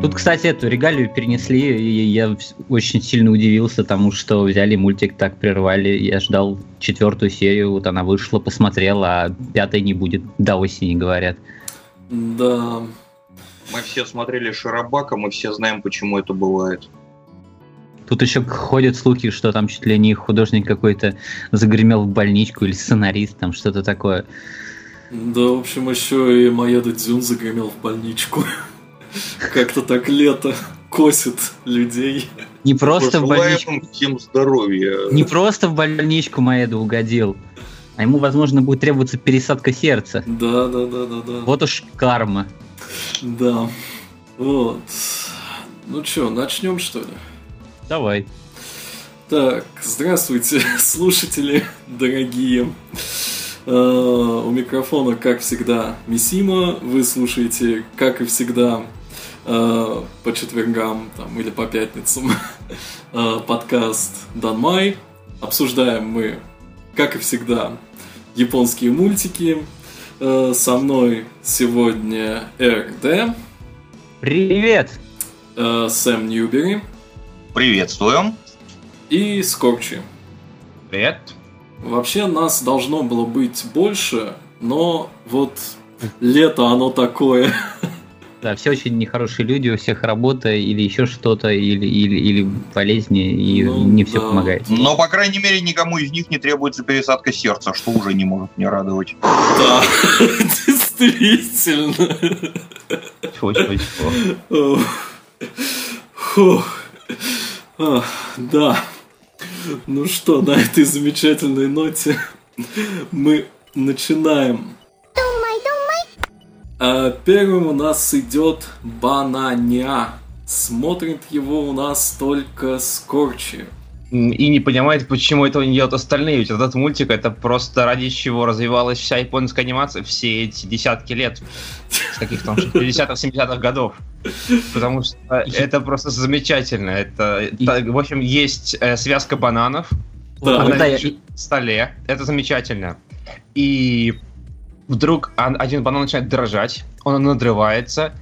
Тут, кстати, эту регалию перенесли, и я очень сильно удивился тому, что взяли мультик, так прервали. Я ждал четвертую серию, вот она вышла, посмотрел, а пятой не будет до осени, говорят. Да. Мы все смотрели Шарабака, мы все знаем, почему это бывает. Тут еще ходят слухи, что там чуть ли не художник какой-то загремел в больничку или сценарист, там что-то такое. Да, в общем, еще и Маеда Дзюн загремел в больничку. Как-то так лето косит людей. Не просто в больничку. всем здоровья. Не просто в больничку Маэду угодил, а ему, возможно, будет требоваться пересадка сердца. Да, да, да, да, да. Вот уж карма. Да. Вот. Ну что, начнем что ли? Давай. Так, здравствуйте, слушатели дорогие. Uh, у микрофона, как всегда, Мисима. Вы слушаете, как и всегда, uh, по четвергам там, или по пятницам uh, подкаст Данмай. Обсуждаем мы, как и всегда, японские мультики. Со мной сегодня РД. Привет! Сэм Ньюбери. Приветствуем. И Скорчи. Привет. Вообще нас должно было быть больше, но вот лето оно такое. Да, все очень нехорошие люди, у всех работа или еще что-то, или, или, или болезни, и ну, не все да. помогает. Но, по крайней мере, никому из них не требуется пересадка сердца, что уже не может не радовать. Да, действительно. Чего, чего, чего. Фух. А, да. Ну что, на этой замечательной ноте мы начинаем. А первым у нас идет Бананя. Смотрит его у нас только Скорчи и не понимает, почему этого не делают остальные. Ведь этот мультик это просто ради чего развивалась вся японская анимация все эти десятки лет. С каких там 60-х, 70-х годов. Потому что это просто замечательно. Это, в общем, есть э, связка бананов. Да, она да, лежит на столе. Это замечательно. И вдруг один банан начинает дрожать, он надрывается,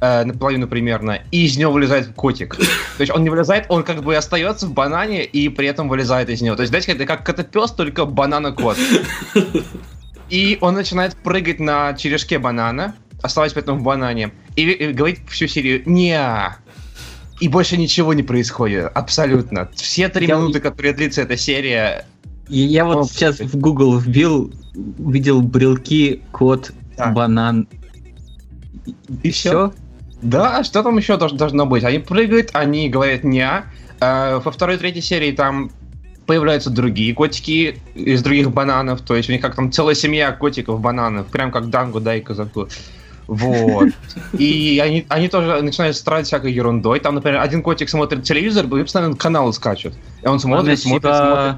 э, наполовину примерно, и из него вылезает котик. То есть он не вылезает, он как бы остается в банане и при этом вылезает из него. То есть, знаете, это как котопес, только банана-кот. И он начинает прыгать на черешке банана, оставаясь при этом в банане, и, и говорит всю серию не И больше ничего не происходит, абсолютно. Все три минуты, которые длится эта серия... Я, я вот О, сейчас в Google вбил, увидел брелки, кот, да. банан. И, и все? все? Да, что там еще должно быть? Они прыгают, они говорят не. А, во второй и третьей серии там появляются другие котики из других бананов, то есть у них как там целая семья котиков бананов, прям как Дангу, да, и Казаку. Вот. И они, они тоже начинают страдать всякой ерундой. Там, например, один котик смотрит телевизор, и постоянно каналы скачут. И он смотрит, смотрит, смотрит,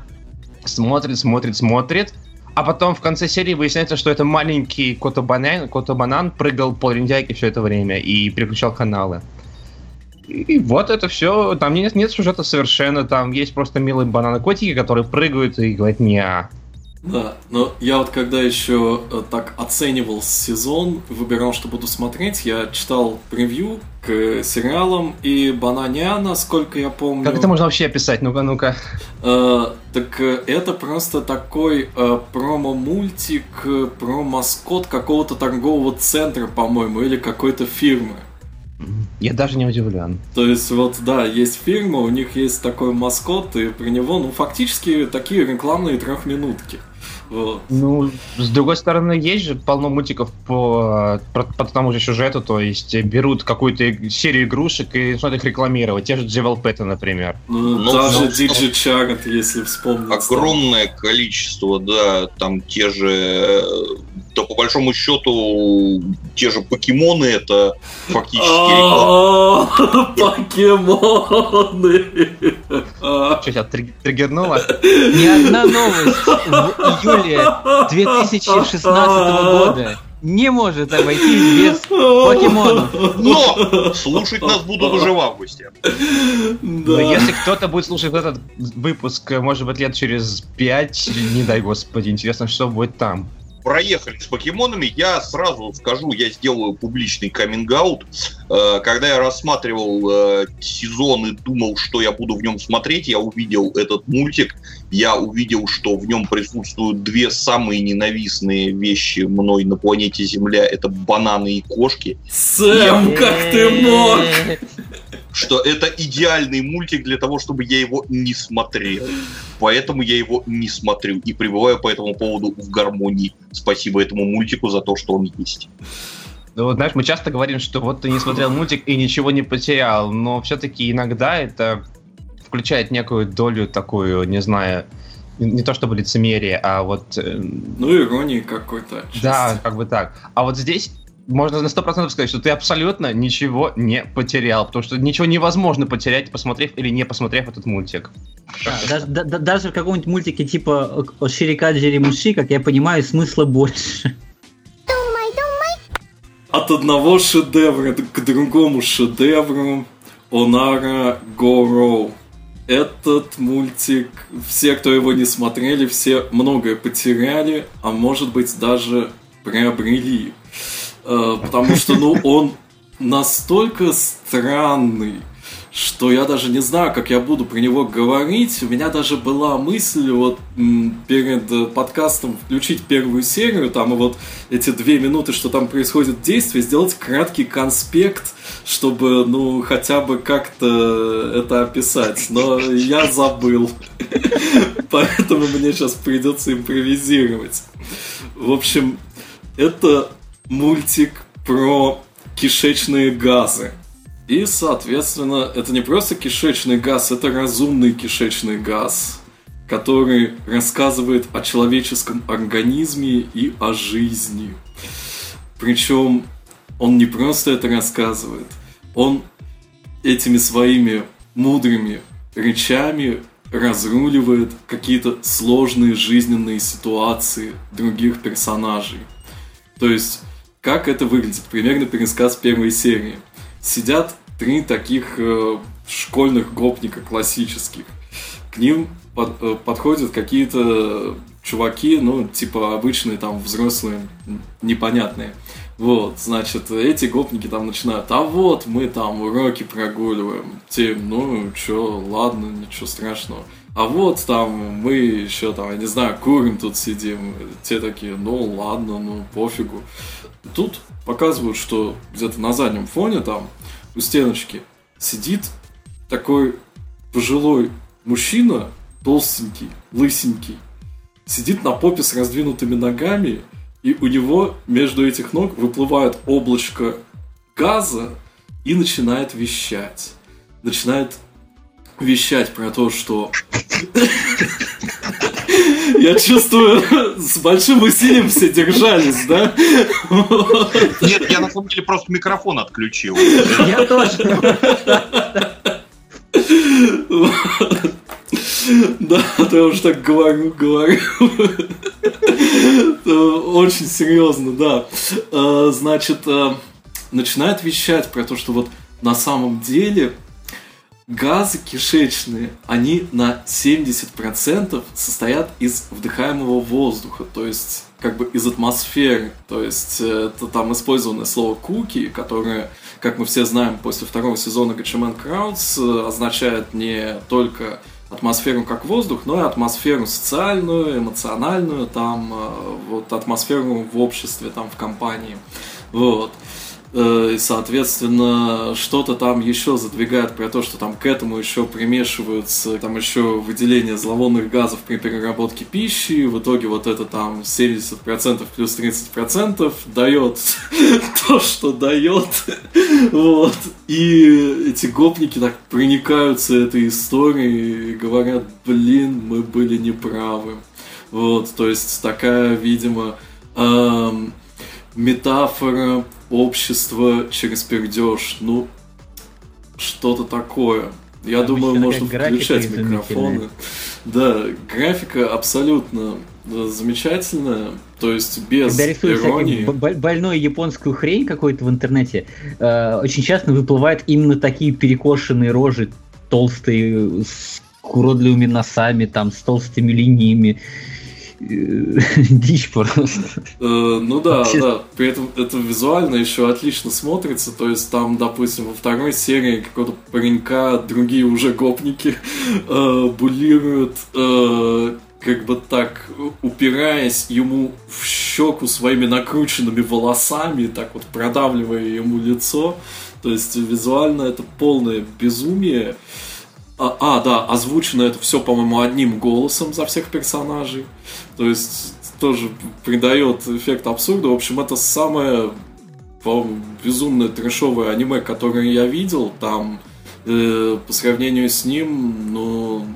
смотрит, смотрит, смотрит, а потом в конце серии выясняется, что это маленький Котобанан, Котобанан прыгал по лентяйке все это время и переключал каналы. И вот это все. Там нет, нет сюжета совершенно. Там есть просто милые бананы-котики, которые прыгают и говорят не да, но я вот когда еще э, так оценивал сезон, выбирал, что буду смотреть, я читал превью к сериалам, и Бананяна, сколько я помню... Как это можно вообще описать? Ну-ка, ну-ка. Э, так э, это просто такой э, промо-мультик э, про маскот какого-то торгового центра, по-моему, или какой-то фирмы. Я даже не удивлен. То есть, вот, да, есть фирма, у них есть такой маскот, и про него, ну, фактически такие рекламные трехминутки. Ну, с другой стороны, есть же полно мультиков по, по, по тому же сюжету, то есть берут какую-то серию игрушек и начинают их рекламировать. Те же Джевел Пэта, например. Ну, ну даже ну, Диджи если вспомнить. Огромное там. количество, да, там те же то по большому счету те же покемоны это фактически Покемоны! Что тебя триггернуло? Ни одна новость в июле 2016 года не может обойтись без покемонов. Но слушать нас будут уже в августе. Но если кто-то будет слушать этот выпуск, может быть, лет через пять, не дай господи, интересно, что будет там. Проехали с покемонами, я сразу скажу, я сделаю публичный каминг-аут. Э, когда я рассматривал э, сезон и думал, что я буду в нем смотреть, я увидел этот мультик, я увидел, что в нем присутствуют две самые ненавистные вещи мной на планете Земля. Это бананы и кошки. Сэм, как ты мог? Что это идеальный мультик для того, чтобы я его не смотрел. Поэтому я его не смотрю и пребываю по этому поводу в гармонии. Спасибо этому мультику за то, что он есть. Ну, вот, знаешь, мы часто говорим, что вот ты не смотрел мультик и ничего не потерял, но все-таки иногда это включает некую долю такую, не знаю, не то чтобы лицемерие, а вот... Э, ну, иронии какой-то. Да, как бы так. А вот здесь можно на сто процентов сказать, что ты абсолютно ничего не потерял, потому что ничего невозможно потерять, посмотрев или не посмотрев этот мультик. Да, даже, да, даже в каком-нибудь мультике типа Ширика Джеремуши, как я понимаю, смысла больше. От одного шедевра к другому шедевру Онара Горо этот мультик, все, кто его не смотрели, все многое потеряли, а может быть даже приобрели. Э, потому что, ну, он настолько странный, что я даже не знаю, как я буду про него говорить. У меня даже была мысль вот перед э, подкастом включить первую серию, там и вот эти две минуты, что там происходит действие, сделать краткий конспект, чтобы, ну, хотя бы как-то это описать. Но я забыл. Поэтому мне сейчас придется импровизировать. В общем, это мультик про кишечные газы. И, соответственно, это не просто кишечный газ, это разумный кишечный газ, который рассказывает о человеческом организме и о жизни. Причем он не просто это рассказывает, он этими своими мудрыми речами разруливает какие-то сложные жизненные ситуации других персонажей. То есть, как это выглядит? Примерно пересказ первой серии. Сидят три таких э, школьных гопника классических. К ним под, э, подходят какие-то чуваки, ну, типа обычные там взрослые, непонятные. Вот, значит, эти гопники там начинают, а вот мы там уроки прогуливаем. Те, ну, чё, ладно, ничего страшного. А вот там мы еще там, я не знаю, курим тут сидим. Те такие, ну ладно, ну пофигу. Тут показывают, что где-то на заднем фоне там у стеночки сидит такой пожилой мужчина, толстенький, лысенький, сидит на попе с раздвинутыми ногами, и у него между этих ног выплывает облачко газа и начинает вещать. Начинает вещать про то, что я чувствую, с большим усилием все держались, да? Нет, я на самом деле просто микрофон отключил. Я тоже. Да, я уже так говорю, говорю. Очень серьезно, да. А, значит, а, начинает вещать про то, что вот на самом деле газы кишечные, они на 70% состоят из вдыхаемого воздуха, то есть как бы из атмосферы. То есть э, это там использованное слово куки, которое, как мы все знаем, после второго сезона Gatchaman Crowds означает не только атмосферу как воздух, но и атмосферу социальную, эмоциональную, там, э, вот атмосферу в обществе, там, в компании. Вот. Э, и, соответственно, что-то там еще задвигает про то, что там к этому еще примешиваются там еще выделение зловонных газов при переработке пищи. В итоге вот это там 70% плюс 30% дает то, что дает. Вот. И эти гопники так проникаются этой историей и говорят, блин, мы были неправы. Вот, то есть такая, видимо, эм, метафора общества через пердеж. Ну, что-то такое. Я Обычно думаю, можно включать микрофоны. Да, графика абсолютно э, замечательная, то есть без Когда рисуешь иронии. больную японскую хрень какой-то в интернете, э, очень часто выплывают именно такие перекошенные рожи, толстые, с уродливыми носами, там, с толстыми линиями. дичь просто. Ну да, да. При этом это визуально еще отлично смотрится. То есть там, допустим, во второй серии какого-то паренька другие уже гопники булируют как бы так, упираясь ему в щеку своими накрученными волосами, так вот продавливая ему лицо. То есть визуально это полное безумие. А, а да, озвучено это все, по-моему, одним голосом за всех персонажей. То есть тоже придает эффект абсурда. В общем, это самое, по-моему, безумное трешовое аниме, которое я видел. Там э, по сравнению с ним, ну,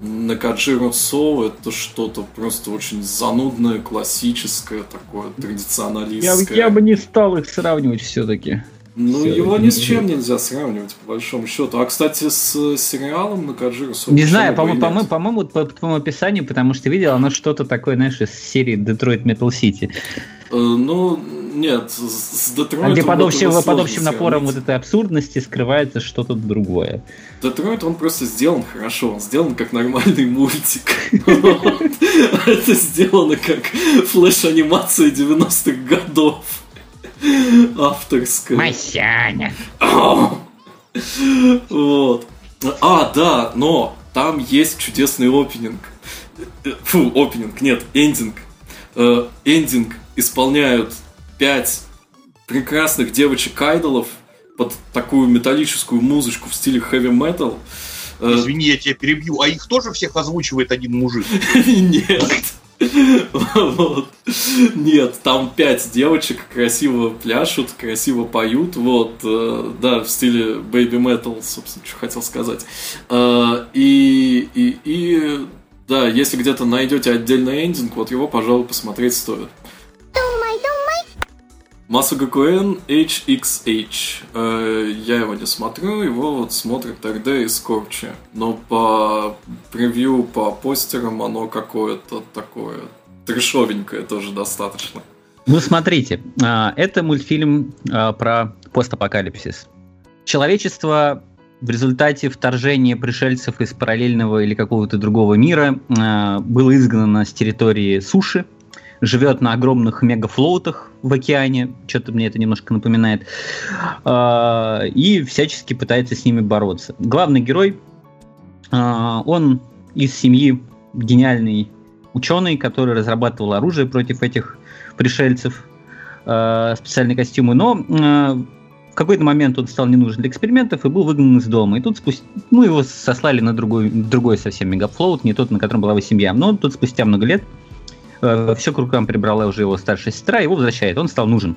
на Накаджиро Со это что-то просто очень занудное, классическое, такое традиционалистское. Я, я бы не стал их сравнивать все-таки. Ну, все его ни с чем нельзя сравнивать, по большому счету. А, кстати, с сериалом на Каджиру Не знаю, по-моему, по по-моему, по твоему описанию, потому что видел, оно что-то такое, знаешь, из серии Detroit Metal City. Э, ну, нет, с Детройтом... А где под общим, под общим напором вот этой абсурдности скрывается что-то другое. Детройт, он просто сделан хорошо, он сделан как нормальный мультик. Это сделано как флеш-анимация 90-х годов. Авторская. Масяня. Вот. А, да, но там есть чудесный опенинг. Фу, опенинг, нет, эндинг. Э, эндинг исполняют пять прекрасных девочек-айдолов под такую металлическую музычку в стиле хэви-метал. Извини, я тебя перебью. А их тоже всех озвучивает один мужик? Нет. Вот. Нет, там пять девочек красиво пляшут, красиво поют, вот, э, да, в стиле baby metal, собственно, что хотел сказать. Э, и, и, и, да, если где-то найдете отдельный эндинг, вот его, пожалуй, посмотреть стоит. Масугакуэн HXH. Э, я его не смотрю, его вот смотрит тогда и Скорчи. Но по превью, по постерам оно какое-то такое трешовенькое тоже достаточно. Ну, смотрите, а, это мультфильм а, про постапокалипсис. Человечество в результате вторжения пришельцев из параллельного или какого-то другого мира а, было изгнано с территории суши, живет на огромных мегафлоутах в океане, что-то мне это немножко напоминает, а, и всячески пытается с ними бороться. Главный герой, а, он из семьи гениальный ученый, который разрабатывал оружие против этих пришельцев, а, специальные костюмы, но в какой-то момент он стал не нужен для экспериментов и был выгнан из дома. И тут спустя, ну, его сослали на другой, другой совсем мегафлоут, не тот, на котором была его семья. Но тут спустя много лет э, все к рукам прибрала уже его старшая сестра, его возвращает, он стал нужен.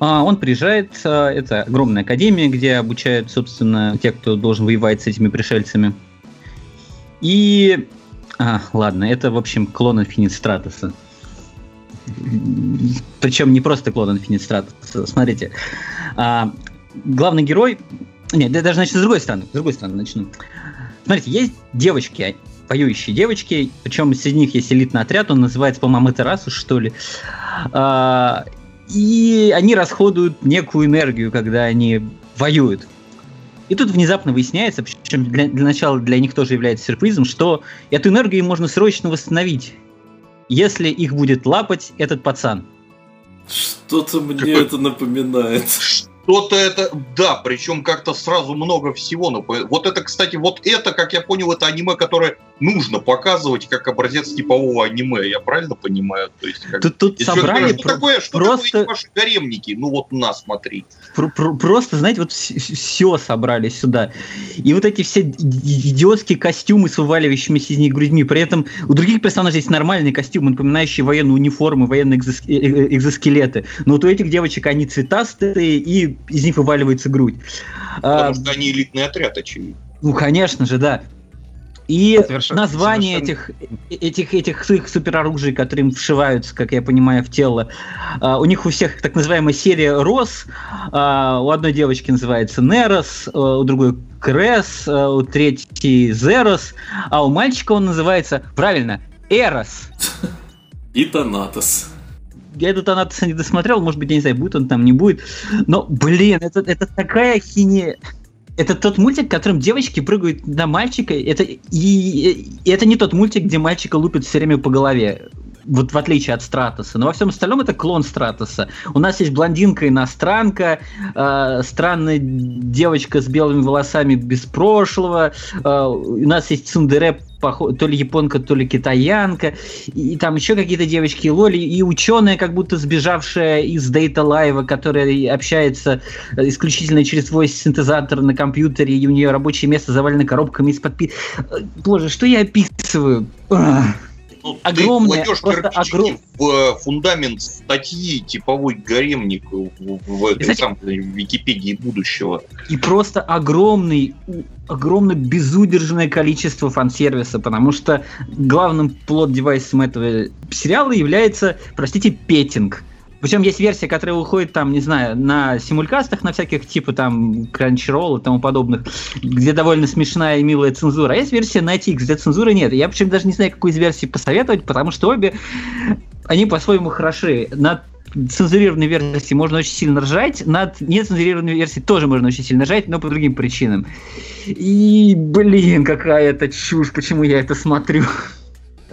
А, он приезжает, а, это огромная академия, где обучают, собственно, тех, кто должен воевать с этими пришельцами. И... А, ладно, это, в общем, клон Инфинистратоса. Причем не просто клон Инфинистратоса. Смотрите, а, главный герой... Нет, даже начну с другой стороны. С другой стороны начну. Смотрите, есть девочки, воюющие девочки, причем среди них есть элитный отряд, он называется, по-моему, Террасу, что ли. А, и они расходуют некую энергию, когда они воюют. И тут внезапно выясняется, причем для, для начала для них тоже является сюрпризом, что эту энергию можно срочно восстановить, если их будет лапать этот пацан. Что-то мне Какой... это напоминает. Что-то это, да, причем как-то сразу много всего. Вот это, кстати, вот это, как я понял, это аниме, которое нужно показывать как образец типового аниме, я правильно понимаю? То есть, как... Тут, тут собрали что про- такое, что просто... такое ваши гаремники? Ну вот на, смотри. Про- про- просто, знаете, вот все собрали сюда. И вот эти все идиотские костюмы с вываливающимися из них грудьми. При этом у других персонажей есть нормальные костюмы, напоминающие военные униформы, военные. Э, э, экзоскелеты. Но вот у этих девочек они цветастые, и из них вываливается грудь. Потому а, что они элитный отряд, очевидно. Ну, конечно же, да. И совершенно, название совершенно... этих, этих, этих их супероружий, которые им вшиваются, как я понимаю, в тело, uh, у них у всех так называемая серия Рос, uh, у одной девочки называется Нерос, uh, у другой Крес, у третьей Зерос, а у мальчика он называется, правильно, Эрос. И Танатос. Я этот Танатоса не досмотрел, может быть, я не знаю, будет он там, не будет. Но, блин, это, это такая хине... это тот мультик, в котором девочки прыгают на мальчика. Это, и, и это не тот мультик, где мальчика лупят все время по голове вот в отличие от Стратоса. Но во всем остальном это клон Стратоса. У нас есть блондинка-иностранка, э, странная девочка с белыми волосами без прошлого, э, у нас есть Цундере, то ли японка, то ли китаянка, и, и там еще какие-то девочки, Лоли, и ученая, как будто сбежавшая из Data Live, которая общается исключительно через свой синтезатор на компьютере, и у нее рабочее место завалено коробками из-под пи... Боже, что я описываю? Ну, огромное, просто огром... в э, фундамент статьи типовой гаремник в, в этой Кстати, самой Википедии будущего. И просто огромный, огромное безудержное количество фан-сервиса, потому что главным плод-девайсом этого сериала является, простите, петинг причем есть версия, которая выходит там, не знаю, на симулькастах, на всяких типа там Crunchyroll и тому подобных, где довольно смешная и милая цензура. А есть версия на TX, где цензуры нет. Я почему даже не знаю, какую из версий посоветовать, потому что обе, они по-своему хороши. На цензурированной версии можно очень сильно ржать, над нецензурированной версией тоже можно очень сильно ржать, но по другим причинам. И, блин, какая это чушь, почему я это смотрю.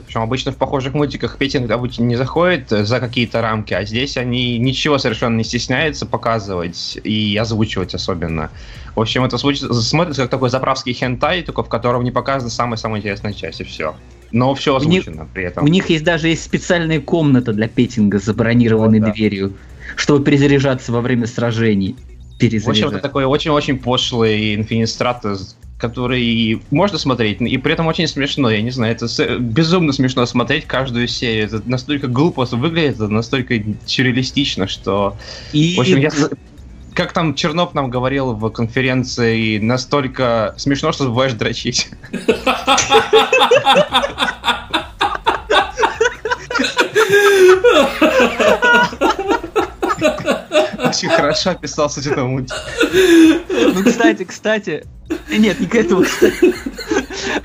Причем обычно в похожих мультиках петинг обычно не заходит за какие-то рамки, а здесь они ничего совершенно не стесняются показывать и озвучивать особенно. В общем, это смотрится как такой заправский хентай, только в котором не показана самая-самая интересная часть, и все. Но все озвучено у при этом. У них есть даже есть специальная комната для петинга с забронированной вот, да. дверью, чтобы перезаряжаться во время сражений. В общем, это такой очень-очень пошлый Infinite который можно смотреть, и при этом очень смешно, я не знаю, это безумно смешно смотреть каждую серию, это настолько глупо выглядит, это настолько сюрреалистично, что... И... В общем, я... Как там Чернов нам говорил в конференции, настолько смешно, что забываешь дрочить. Очень хорошо описался этого мультика. Ну, кстати, кстати, нет, не к этому, кстати.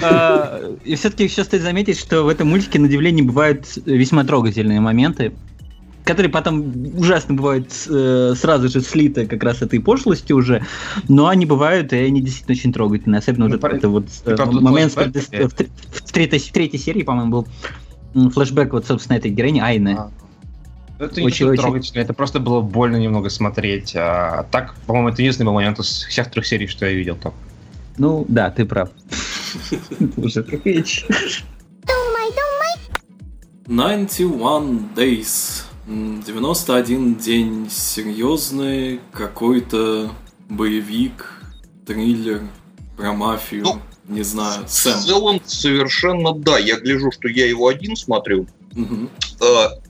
А, и все-таки еще стоит заметить, что в этом мультике на удивление бывают весьма трогательные моменты, которые потом ужасно бывают э, сразу же слиты как раз этой пошлостью уже, но они бывают, и они действительно очень трогательные. Особенно ну, вот этот вот э, момент в, третьей, в третьей серии, по-моему, был флешбэк вот, собственно, этой героини Айны. Это очень, очень трогательно, это просто было больно немного смотреть. А так, по-моему, это единственный был момент из всех трех серий, что я видел там. Ну, да, ты прав. 91 Days. 91 день. Серьезный какой-то боевик, триллер про мафию. Ну, не знаю, Сэм. В целом, совершенно да. Я гляжу, что я его один смотрю. Угу.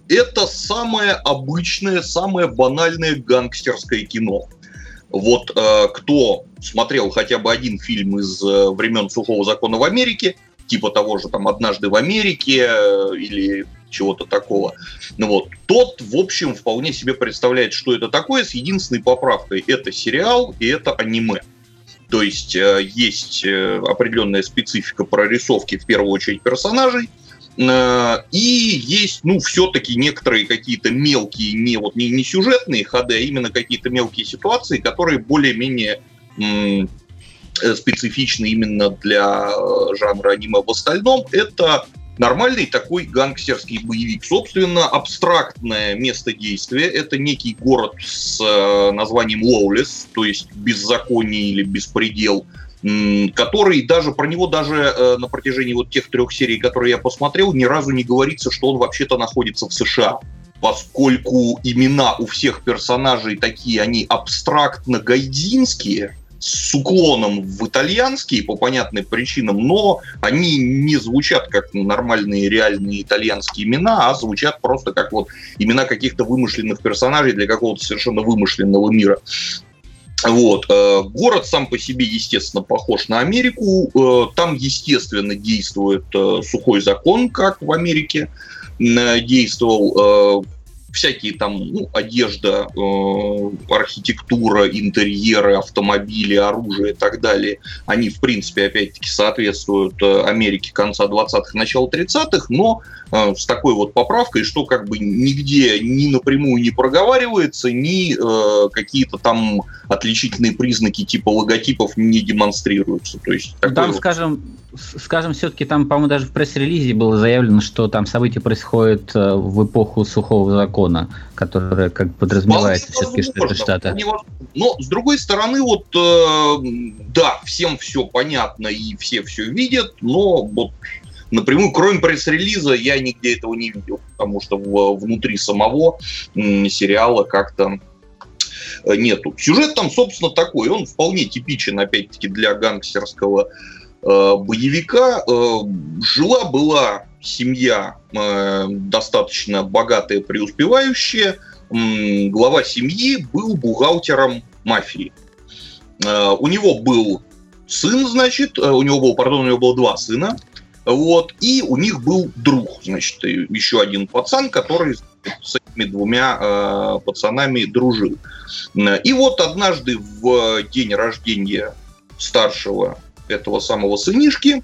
Это самое обычное, самое банальное гангстерское кино. Вот э, кто смотрел хотя бы один фильм из э, времен сухого закона в Америке, типа того же там «Однажды в Америке» э, или чего-то такого, ну вот, тот, в общем, вполне себе представляет, что это такое, с единственной поправкой. Это сериал и это аниме. То есть э, есть э, определенная специфика прорисовки, в первую очередь, персонажей – Э, и есть, ну, все-таки некоторые какие-то мелкие, не, вот, не, не сюжетные ходы, а именно какие-то мелкие ситуации, которые более-менее м- э, специфичны именно для э, жанра аниме. В остальном это нормальный такой гангстерский боевик. Собственно, абстрактное место действия — это некий город с названием Лоулес, то есть беззаконие или беспредел — который даже про него даже э, на протяжении вот тех трех серий, которые я посмотрел, ни разу не говорится, что он вообще-то находится в США поскольку имена у всех персонажей такие, они абстрактно-гайдинские, с уклоном в итальянский по понятным причинам, но они не звучат как нормальные реальные итальянские имена, а звучат просто как вот имена каких-то вымышленных персонажей для какого-то совершенно вымышленного мира. Вот. Э, город сам по себе, естественно, похож на Америку. Э, там, естественно, действует э, сухой закон, как в Америке действовал. Всякие там ну, одежда, э, архитектура, интерьеры, автомобили, оружие и так далее, они, в принципе, опять-таки соответствуют э, Америке конца 20-х, начала 30-х, но э, с такой вот поправкой, что как бы нигде ни напрямую не проговаривается, ни э, какие-то там отличительные признаки типа логотипов не демонстрируются. То есть, там, вот... скажем, скажем, все-таки там, по-моему, даже в пресс-релизе было заявлено, что там события происходят э, в эпоху сухого закона, которая как подразумевается все-таки, что это Штаты. Но, с другой стороны, вот, э, да, всем все понятно и все все видят, но вот напрямую, кроме пресс-релиза, я нигде этого не видел, потому что в, внутри самого м, сериала как-то э, нету. Сюжет там, собственно, такой, он вполне типичен, опять-таки, для гангстерского боевика. Э, жила-была семья э, достаточно богатая, преуспевающая. Глава семьи был бухгалтером мафии. У него был сын, значит, у него был, пардон, у него было два сына. Вот, и у них был друг, значит, еще один пацан, который с этими двумя э, пацанами дружил. И вот однажды в день рождения старшего этого самого сынишки.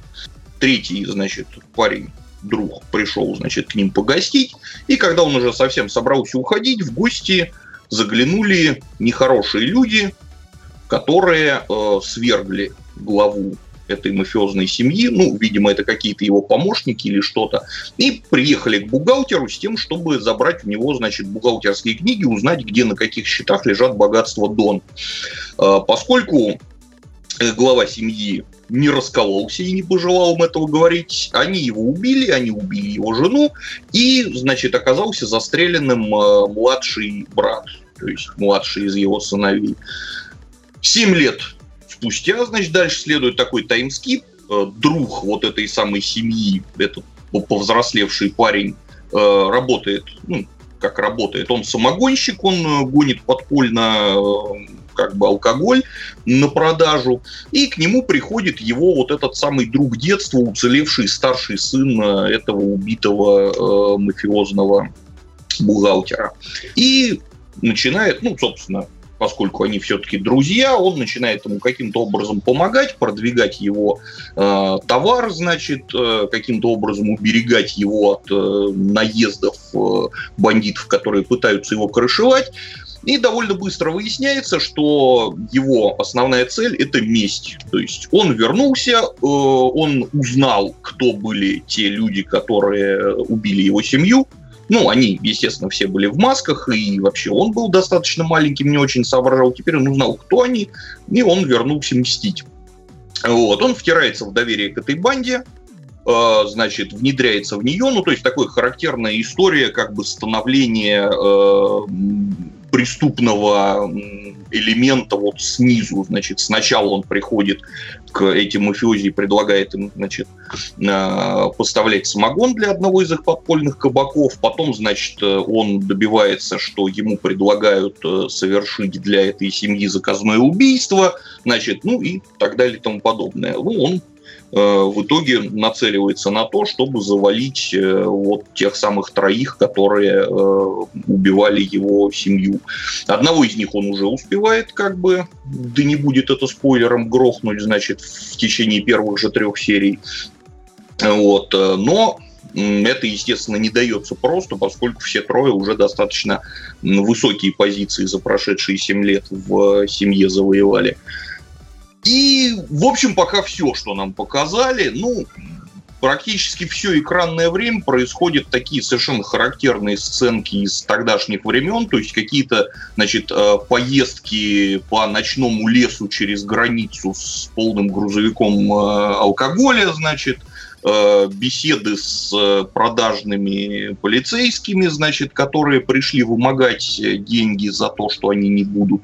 Третий, значит, парень, друг, пришел, значит, к ним погостить. И когда он уже совсем собрался уходить, в гости заглянули нехорошие люди, которые э, свергли главу этой мафиозной семьи, ну, видимо, это какие-то его помощники или что-то, и приехали к бухгалтеру с тем, чтобы забрать у него, значит, бухгалтерские книги, узнать, где на каких счетах лежат богатства Дон. Э, поскольку глава семьи не раскололся и не пожелал им этого говорить. Они его убили, они убили его жену, и, значит, оказался застреленным э, младший брат, то есть младший из его сыновей. Семь лет спустя, значит, дальше следует такой таймскип. Э, друг вот этой самой семьи, этот повзрослевший парень, работает, ну, как работает. Он самогонщик, он гонит подпольно как бы алкоголь на продажу, и к нему приходит его вот этот самый друг детства, уцелевший старший сын э, этого убитого э, мафиозного бухгалтера. И начинает, ну, собственно, поскольку они все-таки друзья, он начинает ему каким-то образом помогать, продвигать его э, товар, значит, э, каким-то образом уберегать его от э, наездов э, бандитов, которые пытаются его крышевать. И довольно быстро выясняется, что его основная цель – это месть. То есть он вернулся, э, он узнал, кто были те люди, которые убили его семью. Ну, они, естественно, все были в масках, и вообще он был достаточно маленьким, не очень соображал. Теперь он узнал, кто они, и он вернулся мстить. Вот, он втирается в доверие к этой банде, э, значит, внедряется в нее, ну, то есть такая характерная история как бы становления э, преступного элемента вот снизу. Значит, сначала он приходит к этим мафиози и предлагает им, значит, а, поставлять самогон для одного из их подпольных кабаков. Потом, значит, он добивается, что ему предлагают э, совершить для этой семьи заказное убийство, значит, ну и так далее и тому подобное. Ну, он Э, в итоге нацеливается на то, чтобы завалить э, вот тех самых троих, которые э, убивали его семью. Одного из них он уже успевает, как бы, да не будет это спойлером, грохнуть, значит, в течение первых же трех серий. Вот. Но это, естественно, не дается просто, поскольку все трое уже достаточно высокие позиции за прошедшие семь лет в семье завоевали. И, в общем, пока все, что нам показали, ну, практически все экранное время происходят такие совершенно характерные сценки из тогдашних времен, то есть какие-то, значит, э, поездки по ночному лесу через границу с полным грузовиком э, алкоголя, значит, э, беседы с продажными полицейскими, значит, которые пришли вымогать деньги за то, что они не будут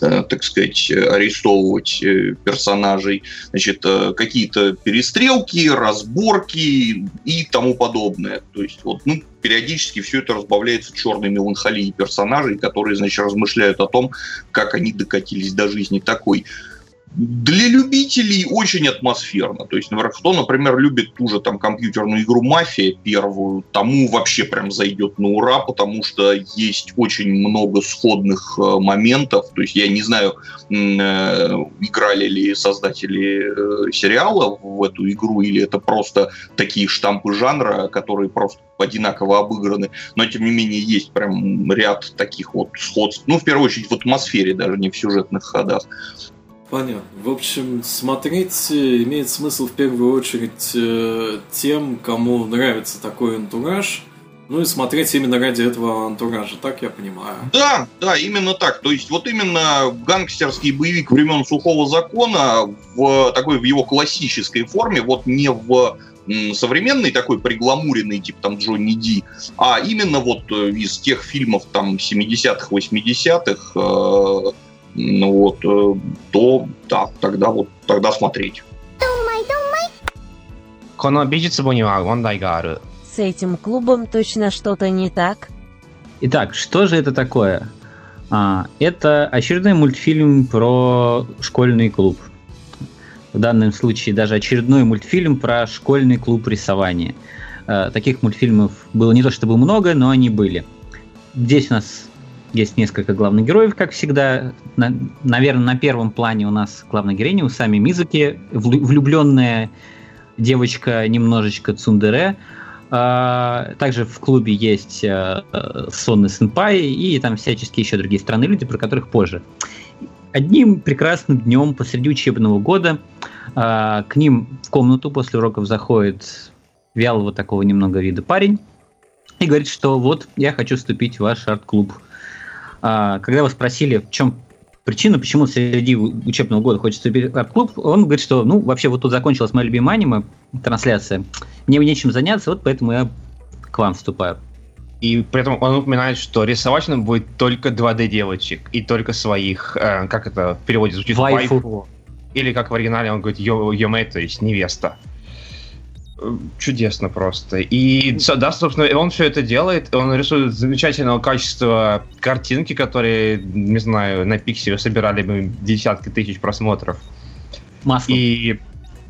так сказать, арестовывать э, персонажей, значит, э, какие-то перестрелки, разборки и тому подобное. То есть, вот, ну, периодически все это разбавляется черной меланхолией персонажей, которые, значит, размышляют о том, как они докатились до жизни такой. Для любителей очень атмосферно. То есть, например, кто, например, любит ту же там компьютерную игру «Мафия» первую, тому вообще прям зайдет на ура, потому что есть очень много сходных э, моментов. То есть, я не знаю, э, играли ли создатели э, сериала в эту игру, или это просто такие штампы жанра, которые просто одинаково обыграны, но тем не менее есть прям ряд таких вот сходств. Ну, в первую очередь в атмосфере, даже не в сюжетных ходах. Понятно. В общем, смотреть э, имеет смысл в первую очередь э, тем, кому нравится такой антураж. Ну и смотреть именно ради этого антуража, так я понимаю. Да, да, именно так. То есть вот именно гангстерский боевик времен сухого закона в такой в его классической форме, вот не в современный такой пригламуренный, типа там Джонни Ди, а именно вот э, из тех фильмов там 70-х, 80-х, ну вот, э, то да, тогда вот, тогда смотреть. С этим клубом точно что-то не так? Итак, что же это такое? А, это очередной мультфильм про школьный клуб. В данном случае даже очередной мультфильм про школьный клуб рисования. А, таких мультфильмов было не то чтобы много, но они были. Здесь у нас есть несколько главных героев, как всегда. На, наверное, на первом плане у нас главная героиня Усами Мизуки, влюбленная девочка немножечко цундере. А, также в клубе есть а, сонный сенпай и там всяческие еще другие странные люди, про которых позже. Одним прекрасным днем посреди учебного года а, к ним в комнату после уроков заходит вялого такого немного вида парень и говорит, что вот я хочу вступить в ваш арт-клуб. А, когда вы спросили, в чем причина, почему среди учебного года хочет вступить в арт-клуб, он говорит, что, ну, вообще вот тут закончилась моя любимая аниме, трансляция, мне нечем заняться, вот поэтому я к вам вступаю. И при этом он упоминает, что рисовать он будет только 2D девочек и только своих, э, как это в переводе звучит, вайфу. вайфу. Или как в оригинале он говорит йо, йоме, то есть невеста чудесно просто. И да, собственно, он все это делает. Он рисует замечательного качества картинки, которые, не знаю, на пикселе собирали бы десятки тысяч просмотров. Масло. И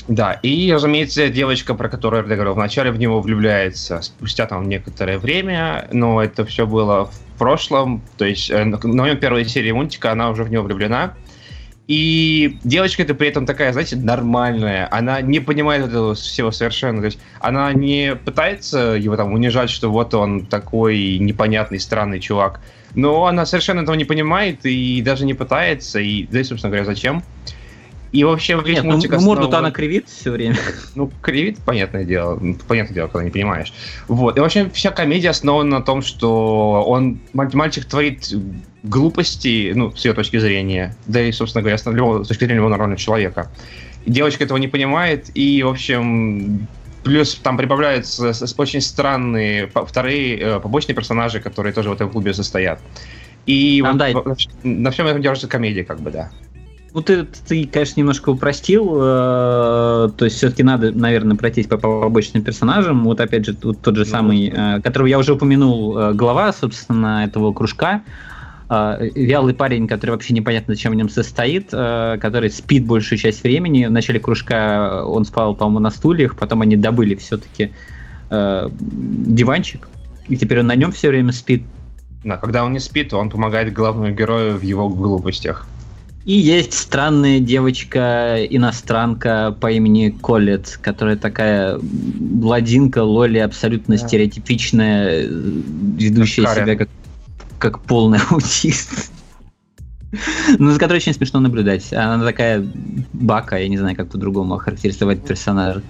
да, и, разумеется, девочка, про которую я говорил, вначале в него влюбляется спустя там некоторое время, но это все было в прошлом, то есть э, на первой серии мультика она уже в него влюблена, и девочка это при этом такая, знаете, нормальная. Она не понимает этого всего совершенно. То есть она не пытается его там унижать, что вот он такой непонятный, странный чувак. Но она совершенно этого не понимает и даже не пытается. И, да и, собственно говоря, зачем? И вообще весь Нет, ну, мультик ну, основан... морду-то она кривит все время. Ну, кривит, понятное дело. Понятное дело, когда не понимаешь. Вот. И вообще вся комедия основана на том, что он, мальчик творит глупости, ну, с ее точки зрения, да и, собственно говоря, с, любого, с точки зрения любого нормального человека. Девочка этого не понимает, и, в общем, плюс там прибавляются очень странные вторые э, побочные персонажи, которые тоже в этом клубе состоят. И а, вот да. на всем этом держится комедия, как бы, да. Ну, ты, ты, конечно, немножко упростил. Э, то есть, все-таки надо, наверное, пройтись по побочным персонажам. Вот, опять же, вот тот же ну, самый, э, которого я уже упомянул, э, глава, собственно, этого кружка. Э, вялый парень, который вообще непонятно, зачем в нем состоит, э, который спит большую часть времени. В начале кружка он спал, по-моему, на стульях, потом они добыли все-таки э, диванчик, и теперь он на нем все время спит. Да, когда он не спит, он помогает главному герою в его глупостях. И есть странная девочка-иностранка по имени Колет, которая такая бладинка, лоли, абсолютно да. стереотипичная, ведущая как себя как, как полный аутист. Ну, за которой очень смешно наблюдать. Она такая бака, я не знаю, как по-другому охарактеризовать персонажа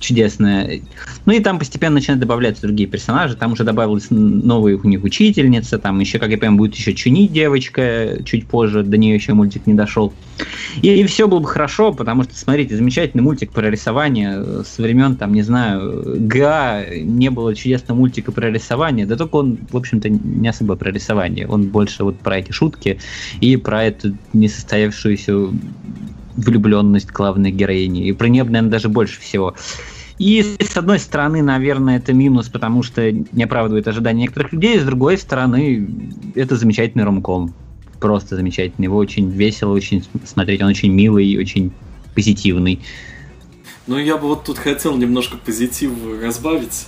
чудесная. Ну и там постепенно начинают добавляться другие персонажи. Там уже добавилась новая у них учительница, там еще, как я понимаю, будет еще Чуни девочка чуть позже, до нее еще мультик не дошел. И, и все было бы хорошо, потому что, смотрите, замечательный мультик про рисование с времен, там, не знаю, ГА, не было чудесного мультика про рисование, да только он, в общем-то, не особо про рисование, он больше вот про эти шутки и про эту несостоявшуюся влюбленность главной героини. И про нее, наверное, даже больше всего. И с одной стороны, наверное, это минус, потому что не оправдывает ожидания некоторых людей, с другой стороны, это замечательный ромком. просто замечательный. Его очень весело, очень смотреть, он очень милый, очень позитивный. Ну, я бы вот тут хотел немножко позитив разбавить.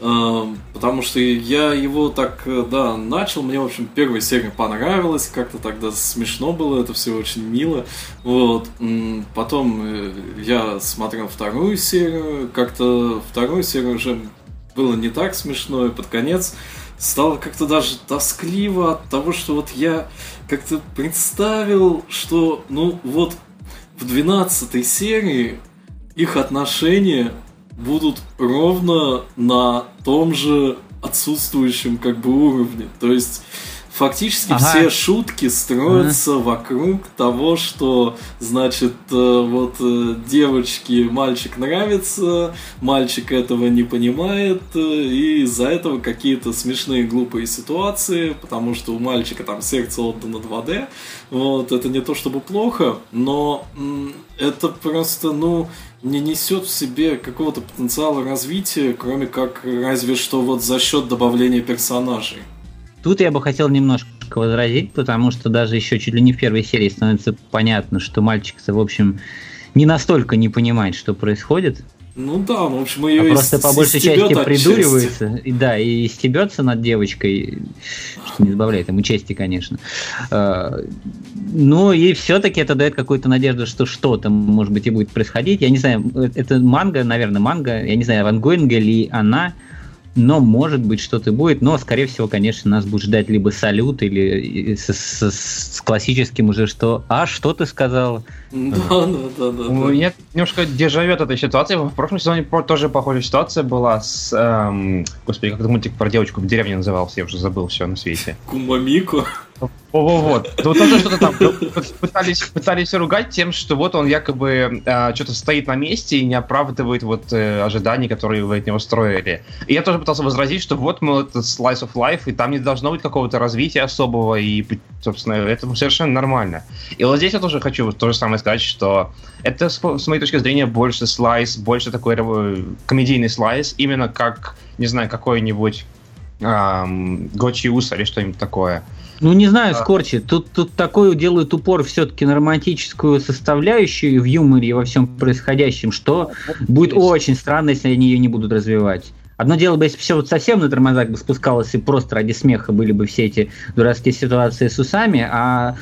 Эм, потому что я его так, э, да, начал, мне, в общем, первая серия понравилась, как-то тогда смешно было, это все очень мило, вот, потом э, я смотрел вторую серию, как-то вторую серию уже было не так смешно, и под конец стало как-то даже тоскливо от того, что вот я как-то представил, что, ну, вот в 12 серии их отношения будут ровно на том же отсутствующем как бы уровне. То есть фактически ага. все шутки строятся ага. вокруг того, что, значит, э, вот э, девочке мальчик нравится, мальчик этого не понимает, э, и из-за этого какие-то смешные глупые ситуации, потому что у мальчика там сердце отдано 2D. Вот, это не то чтобы плохо, но это просто, ну, не несет в себе какого-то потенциала развития, кроме как разве что вот за счет добавления персонажей. Тут я бы хотел немножко возразить, потому что даже еще чуть ли не в первой серии становится понятно, что мальчик-то, в общем, не настолько не понимает, что происходит. Ну да, ну, в общем, ее а просто по большей части придуривается, и, да, и стебется над девочкой, что не добавляет ему чести, конечно. А, ну и все-таки это дает какую-то надежду, что что-то, может быть, и будет происходить. Я не знаю, э, это манга, наверное, манга, я не знаю, Ван Гойнга ли она, но может быть что-то будет, но скорее всего, конечно, нас будет ждать либо салют или с, с, с классическим уже что, а что ты сказал? Да, да, да, да. У меня немножко дежавю от этой ситуации. В прошлом сезоне тоже похожая ситуация была с, эм, господи, как этот мультик про девочку в деревне назывался, я уже забыл все на свете. Кумамико. Вот. Ну, тоже что-то там пытались, пытались ругать тем, что вот он якобы э, что-то стоит на месте и не оправдывает вот э, ожиданий, которые вы от него строили. И я тоже пытался возразить, что вот мы это slice of life, и там не должно быть какого-то развития особого, и, собственно, это совершенно нормально. И вот здесь я тоже хочу то же самое сказать, что это, с, моей точки зрения, больше слайс, больше такой э, комедийный слайс, именно как, не знаю, какой-нибудь эм, Гочи Уса или что-нибудь такое. Ну, не знаю, Скорчи, тут, тут такой делают упор все-таки на романтическую составляющую в юморе и во всем происходящем, что будет очень странно, если они ее не будут развивать. Одно дело бы, если все вот совсем на тормозах бы спускалось и просто ради смеха были бы все эти дурацкие ситуации с усами, а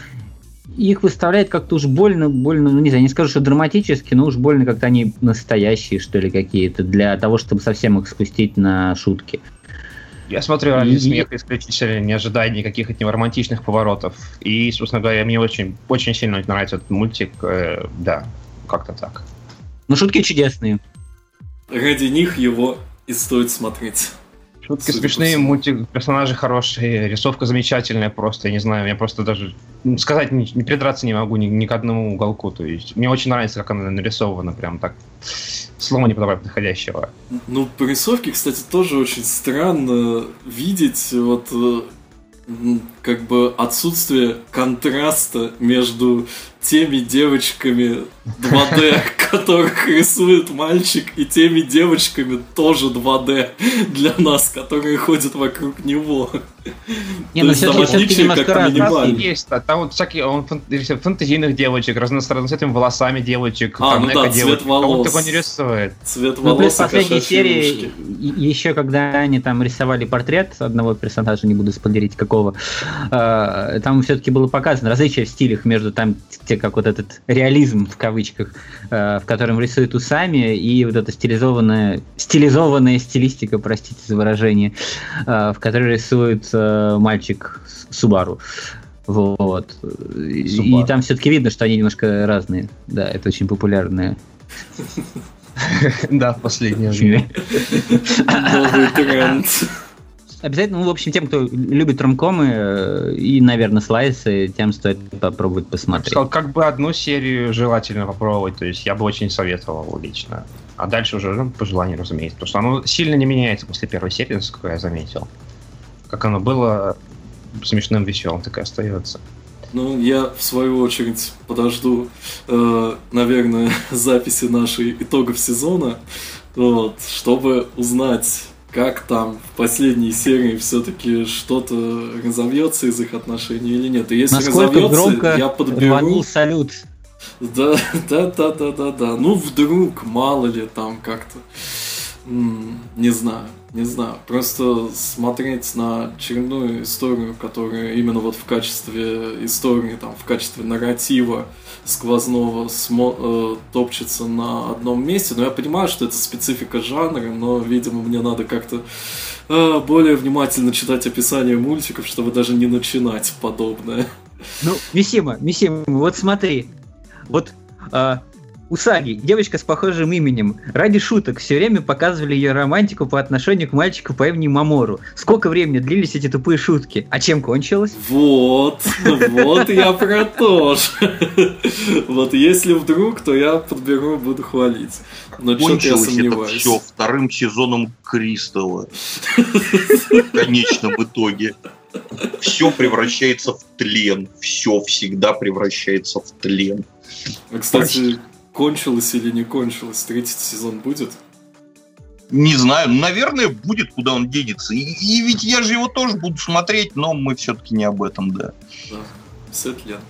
их выставляет как-то уж больно, больно, ну не знаю, не скажу, что драматически, но уж больно как-то они настоящие, что ли, какие-то, для того, чтобы совсем их спустить на шутки. Я смотрю ради и... смеха исключительно, не ожидая никаких от него романтичных поворотов. И, собственно говоря, мне очень, очень сильно нравится этот мультик. Э, да, как-то так. Ну, шутки чудесные. Ради них его и стоит смотреть. Шутки Судя смешные, мультик, персонажи хорошие, рисовка замечательная просто, я не знаю, я просто даже сказать, не, не придраться не могу ни, ни к одному уголку, то есть мне очень нравится, как она нарисована, прям так, слова не подобрать подходящего. Ну, по рисовке, кстати, тоже очень странно видеть вот э, как бы отсутствие контраста между теми девочками 2D, которых рисует мальчик, и теми девочками тоже 2D для нас, которые ходят вокруг него. Не, ну все-таки, все-таки немножко раз, есть. А там вот всякие он фантазийных девочек, разноцветными волосами девочек, а, ну да, цвет волос. такой не рисует. Цвет волос. Ну, плюс в последней серии, еще когда они там рисовали портрет одного персонажа, не буду спойлерить какого, а, там все-таки было показано различие в стилях между там те, как вот этот реализм в кавычках, а, в котором рисуют усами, и вот эта стилизованная, стилизованная стилистика, простите за выражение, в которой рисуют мальчик Субару. Вот. И, и там все-таки видно, что они немножко разные. Да, это очень популярные. Да, последнее время. Новый тренд. Обязательно, ну, в общем, тем, кто любит ромкомы э, и, наверное, слайсы, тем стоит попробовать посмотреть. Сказал, как бы одну серию желательно попробовать, то есть я бы очень советовал лично. А дальше уже ну, по желанию, разумеется. Потому что оно сильно не меняется после первой серии, насколько я заметил. Как оно было смешным, веселым, так и остается. Ну, я в свою очередь подожду, э, наверное, записи нашей итогов сезона, вот, чтобы узнать как там в последней серии все-таки что-то разовьется из их отношений или нет. И если Насколько разовьется, громко я подберу... салют. Да, да, да, да, да, да. Ну, вдруг, мало ли, там как-то. Не знаю, не знаю. Просто смотреть на очередную историю, которая именно вот в качестве истории, там, в качестве нарратива сквозного смо- э, топчется на одном месте. Но я понимаю, что это специфика жанра, но, видимо, мне надо как-то э, более внимательно читать описание мультиков, чтобы даже не начинать подобное. Ну, Мисима, Мисима, вот смотри. Вот а, Усаги, девочка с похожим именем, ради шуток все время показывали ее романтику по отношению к мальчику по имени Мамору. Сколько времени длились эти тупые шутки? А чем кончилось? Вот, вот я про то же. Вот если вдруг, то я подберу, буду хвалить. Но что-то я это все вторым сезоном Кристалла. В конечном итоге. Все превращается в тлен. Все всегда превращается в тлен. А, Кстати, кончилось или не кончилось? Третий сезон будет? Не знаю, наверное, будет, куда он денется. И, и ведь я же его тоже буду смотреть, но мы все-таки не об этом, да. Да, 50 лет.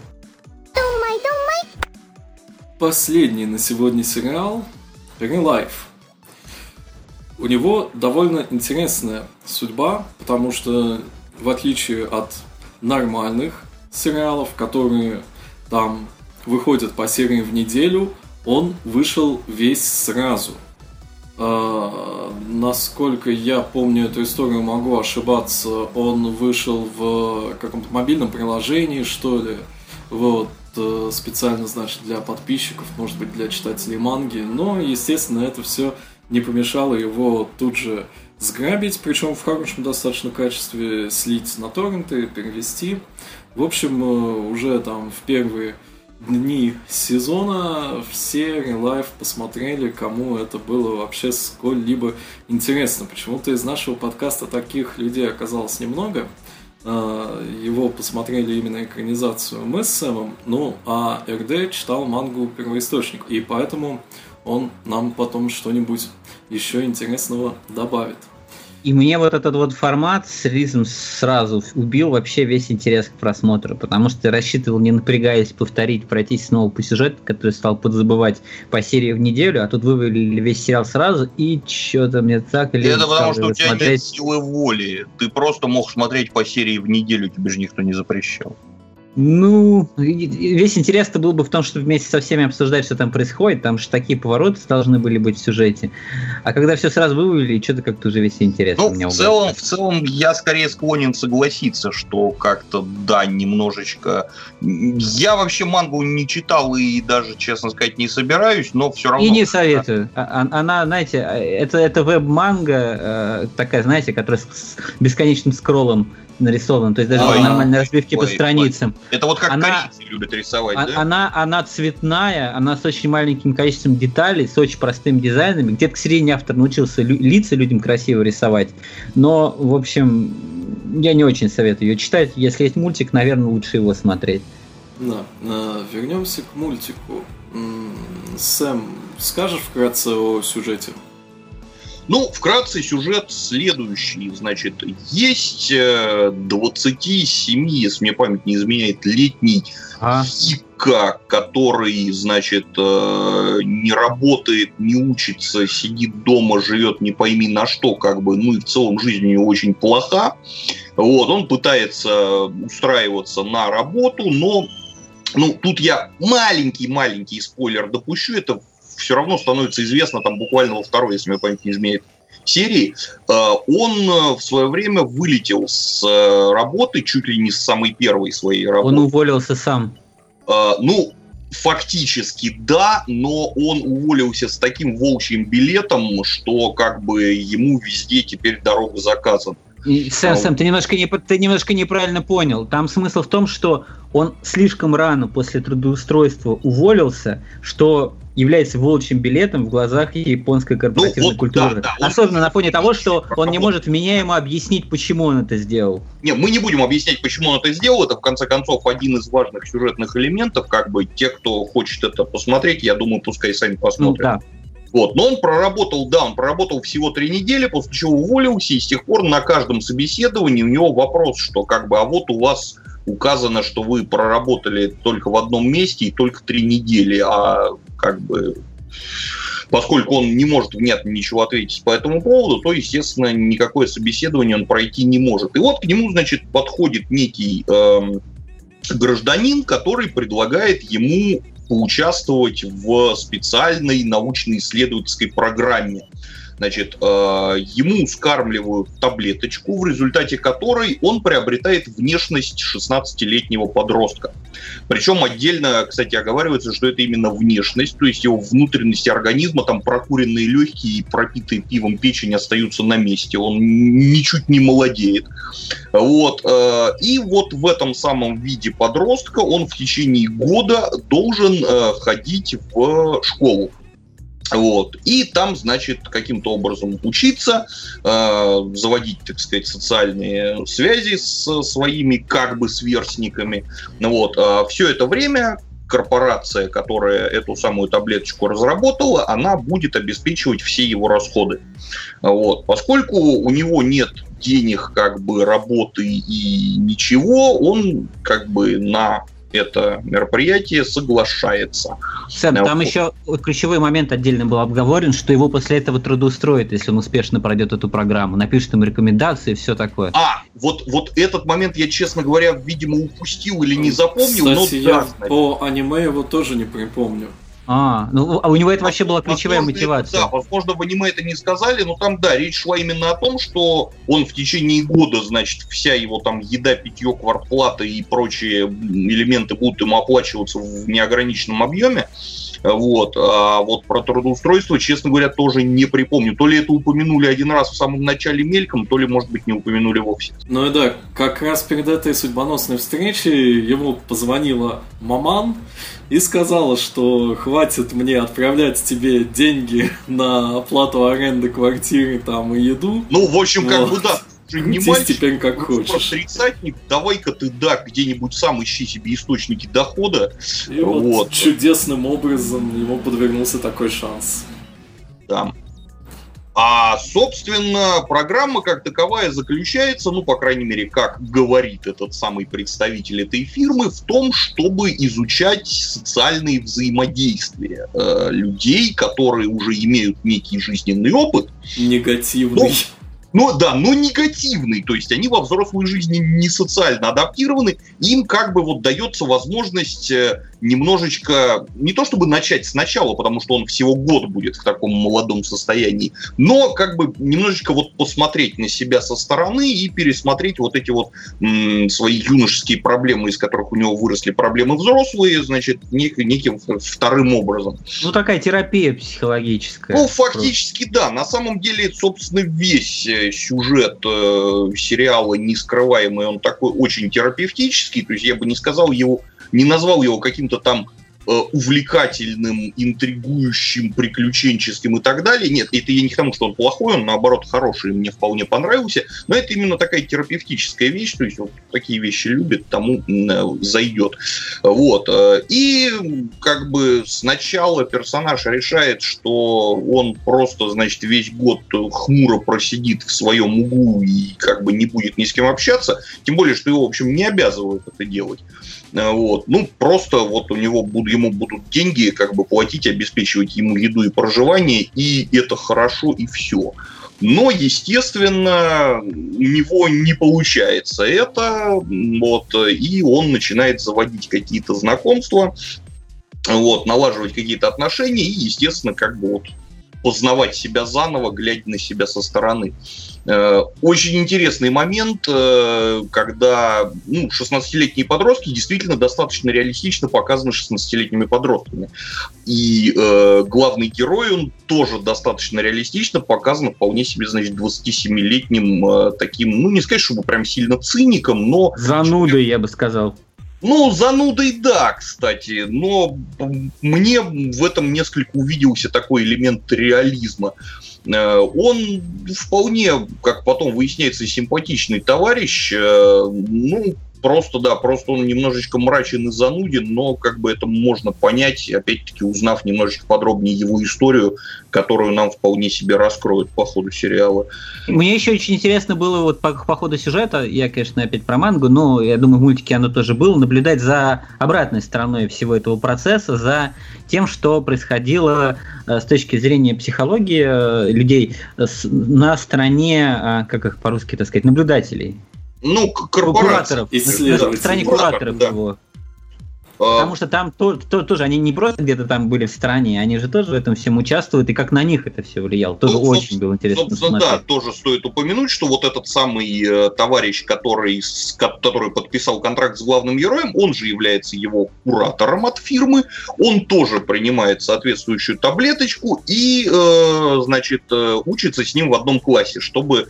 Последний на сегодня сериал Real Life. У него довольно интересная судьба, потому что в отличие от нормальных сериалов, которые там выходят по серии в неделю, он вышел весь сразу. А, насколько я помню эту историю, могу ошибаться, он вышел в каком-то мобильном приложении, что ли, вот, э, специально, значит, для подписчиков, может быть, для читателей манги, но, естественно, это все не помешало его тут же сграбить, причем в хорошем достаточно качестве слить на торренты, перевести. В общем, э, уже там в первые дни сезона все Life посмотрели, кому это было вообще сколь-либо интересно. Почему-то из нашего подкаста таких людей оказалось немного. А, Его посмотрели именно экранизацию мы с Сэмом, ну а РД читал мангу «Первоисточник», и поэтому он нам потом что-нибудь еще интересного добавит. И мне вот этот вот формат с релизом сразу убил вообще весь интерес к просмотру, потому что рассчитывал, не напрягаясь, повторить, пройтись снова по сюжету, который стал подзабывать по серии в неделю, а тут вывели весь сериал сразу, и что-то мне так или это потому, что у тебя смотреть. нет силы воли. Ты просто мог смотреть по серии в неделю, тебе же никто не запрещал. Ну, весь интерес-то был бы в том, чтобы вместе со всеми обсуждать, что там происходит. Там же такие повороты должны были быть в сюжете. А когда все сразу вывели, что-то как-то уже весь интерес Ну, у меня в целом, в целом, я скорее склонен согласиться, что как-то, да, немножечко... Я вообще мангу не читал и даже, честно сказать, не собираюсь, но все равно... И не советую. А- а- Она, знаете, это, это веб-манга э, такая, знаете, которая с бесконечным скроллом нарисована. То есть даже Ой. нормальной разбивки по Ой, страницам. Это вот как Она- корейцы любят рисовать, А- да? Она, она цветная, она с очень маленьким количеством деталей, с очень простым дизайном. Где-то к середине автор научился лю- лица людям красиво рисовать. Но, в общем, я не очень советую ее читать. Если есть мультик, наверное, лучше его смотреть. Да, э, вернемся к мультику. Сэм, скажешь вкратце о сюжете? Ну, вкратце сюжет следующий. Значит, есть э, 27, если мне память не изменяет, летний А, Хика, который, значит, э, не работает, не учится, сидит дома, живет не пойми на что, как бы, ну и в целом жизнь у него очень плоха. Вот, он пытается устраиваться на работу, но, ну, тут я маленький-маленький спойлер допущу, это все равно становится известно там буквально во второй, если мне память не изменяет, серии. Э, Он э, в свое время вылетел с э, работы, чуть ли не с самой первой своей работы. он уволился сам. Ну, фактически да, но он уволился с таким волчьим билетом, что как бы ему везде теперь дорога заказана. Сэм, Сэм, ты немножко, не, ты немножко неправильно понял. Там смысл в том, что он слишком рано после трудоустройства уволился, что является волчьим билетом в глазах японской корпоративной вот культуры. да, да, он- Особенно на фоне того, что он не может вменяемо объяснить, почему он это сделал. Не, мы не будем объяснять, почему он это сделал. Это, в конце концов, один из важных сюжетных элементов. Как бы те, кто хочет это посмотреть, я думаю, пускай сами Ну посмотрят. да. Вот. Но он проработал, да, он проработал всего три недели, после чего уволился, и с тех пор на каждом собеседовании у него вопрос, что как бы, а вот у вас указано, что вы проработали только в одном месте и только три недели, а как бы поскольку он не может внятно ничего ответить по этому поводу, то, естественно, никакое собеседование он пройти не может. И вот к нему, значит, подходит некий э, гражданин, который предлагает ему поучаствовать в специальной научно-исследовательской программе. Значит, э, ему скармливают таблеточку, в результате которой он приобретает внешность 16-летнего подростка. Причем отдельно, кстати, оговаривается, что это именно внешность, то есть его внутренности организма, там прокуренные легкие и пропитые пивом печень остаются на месте, он ничуть не молодеет. Вот. Э, и вот в этом самом виде подростка он в течение года должен э, ходить в школу. Вот. И там, значит, каким-то образом учиться, э, заводить, так сказать, социальные связи с своими как бы сверстниками. Вот. А все это время корпорация, которая эту самую таблеточку разработала, она будет обеспечивать все его расходы. Вот. Поскольку у него нет денег, как бы работы и ничего, он как бы на это мероприятие соглашается. Сэм, там еще ключевой момент отдельно был обговорен, что его после этого трудоустроит, если он успешно пройдет эту программу, напишет ему рекомендации и все такое. А, вот, вот этот момент я, честно говоря, видимо, упустил или не запомнил, Кстати, но я да, по аниме его тоже не припомню. А, ну а у него это вообще была ключевая возможно, мотивация. да, возможно, в аниме это не сказали, но там, да, речь шла именно о том, что он в течение года, значит, вся его там еда, питье, квартплата и прочие элементы будут ему оплачиваться в неограниченном объеме. Вот. А вот про трудоустройство, честно говоря, тоже не припомню. То ли это упомянули один раз в самом начале мельком, то ли, может быть, не упомянули вовсе. Ну и да, как раз перед этой судьбоносной встречей ему позвонила маман и сказала, что хватит мне отправлять тебе деньги на оплату аренды квартиры там и еду. Ну, в общем, как вот. бы да, же не мальчик, теперь как хочешь. тридцатник, давай-ка ты, да, где-нибудь сам ищи себе источники дохода. И вот, вот чудесным образом ему подвернулся такой шанс. Да. А, собственно, программа как таковая заключается, ну, по крайней мере, как говорит этот самый представитель этой фирмы, в том, чтобы изучать социальные взаимодействия э, людей, которые уже имеют некий жизненный опыт. Негативный. Но, но да, но негативный, то есть они во взрослой жизни не социально адаптированы, им как бы вот дается возможность э, немножечко, не то чтобы начать сначала, потому что он всего год будет в таком молодом состоянии, но как бы немножечко вот посмотреть на себя со стороны и пересмотреть вот эти вот м, свои юношеские проблемы, из которых у него выросли проблемы взрослые, значит, нек- неким вторым образом. Ну, такая терапия психологическая. Ну, фактически, да. На самом деле, собственно, весь э, сюжет э, сериала «Нескрываемый», он такой очень терапевтический, то есть я бы не сказал его не назвал его каким-то там увлекательным, интригующим, приключенческим и так далее. Нет, это я не к тому, что он плохой, он наоборот хороший, мне вполне понравился, но это именно такая терапевтическая вещь, то есть вот такие вещи любит, тому э, зайдет. Вот. Э, и как бы сначала персонаж решает, что он просто, значит, весь год хмуро просидит в своем углу и как бы не будет ни с кем общаться, тем более, что его, в общем, не обязывают это делать. Вот. Ну, просто вот у него будут ему будут деньги как бы платить, обеспечивать ему еду и проживание, и это хорошо, и все. Но, естественно, у него не получается это, вот, и он начинает заводить какие-то знакомства, вот, налаживать какие-то отношения, и, естественно, как бы вот познавать себя заново, глядя на себя со стороны. Э, очень интересный момент, э, когда ну, 16-летние подростки действительно достаточно реалистично показаны 16-летними подростками. И э, главный герой, он тоже достаточно реалистично показан вполне себе, значит, 27-летним э, таким, ну, не сказать, чтобы прям сильно циником, но... Занудой, я бы сказал. Ну, занудой да, кстати, но мне в этом несколько увиделся такой элемент реализма. Э, он вполне, как потом выясняется, симпатичный товарищ, э, ну, просто, да, просто он немножечко мрачен и зануден, но как бы это можно понять, опять-таки узнав немножечко подробнее его историю, которую нам вполне себе раскроют по ходу сериала. Мне еще очень интересно было вот по, по ходу сюжета, я, конечно, опять про мангу, но я думаю, в мультике оно тоже было, наблюдать за обратной стороной всего этого процесса, за тем, что происходило э, с точки зрения психологии э, людей на стороне, э, как их по-русски, так сказать, наблюдателей. Ну, корпораторов. На стороне кураторов да. его. А, Потому что там то, то, тоже они не просто где-то там были в стране, они же тоже в этом всем участвуют, и как на них это все влияло. Тоже ну, очень было интересно. Собственно, да, тоже стоит упомянуть, что вот этот самый э, товарищ, который, с, который подписал контракт с главным героем, он же является его куратором от фирмы, он тоже принимает соответствующую таблеточку и, э, значит, э, учится с ним в одном классе, чтобы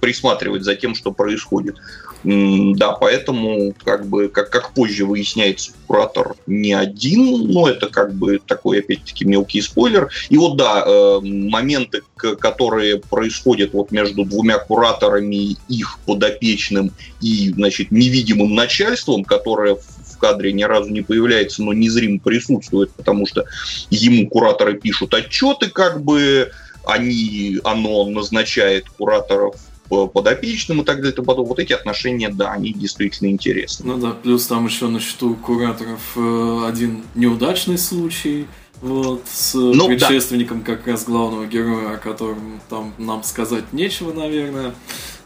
присматривать за тем, что происходит. Да, поэтому, как бы, как, как позже выясняется, куратор не один, но это как бы такой, опять-таки, мелкий спойлер. И вот, да, э, моменты, которые происходят вот между двумя кураторами, их подопечным и, значит, невидимым начальством, которое в кадре ни разу не появляется, но незримо присутствует, потому что ему кураторы пишут отчеты, как бы они, оно назначает кураторов подопечным и так далее и тому подобное. Вот эти отношения, да, они действительно интересны. Ну да, плюс там еще на счету кураторов э, один неудачный случай, вот, с ну, предшественником да. как раз главного героя, о котором там нам сказать нечего, наверное.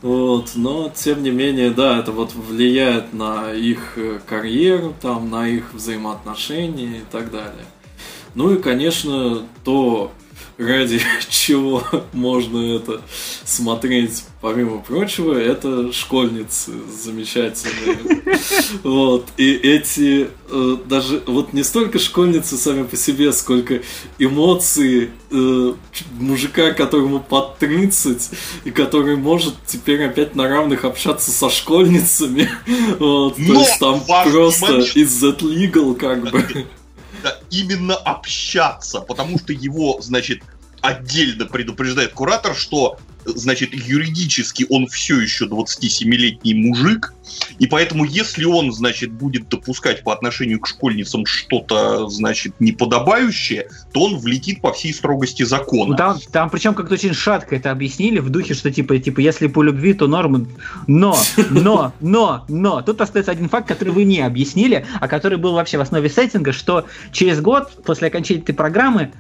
Вот, но тем не менее, да, это вот влияет на их э, карьеру, там, на их взаимоотношения и так далее. Ну и, конечно, то, ради чего можно это смотреть, помимо прочего, это школьницы замечательные. Вот. И эти э, даже вот не столько школьницы сами по себе, сколько эмоции э, мужика, которому под 30, и который может теперь опять на равных общаться со школьницами. Вот. То есть там просто из that legal как бы именно общаться, потому что его, значит, отдельно предупреждает куратор, что значит, юридически он все еще 27-летний мужик, и поэтому, если он, значит, будет допускать по отношению к школьницам что-то, значит, неподобающее, то он влетит по всей строгости закона. Там, там причем как-то очень шатко это объяснили в духе, что типа, типа, если по любви, то норм. Но, но, но, но. Тут остается один факт, который вы не объяснили, а который был вообще в основе сеттинга, что через год после окончания этой программы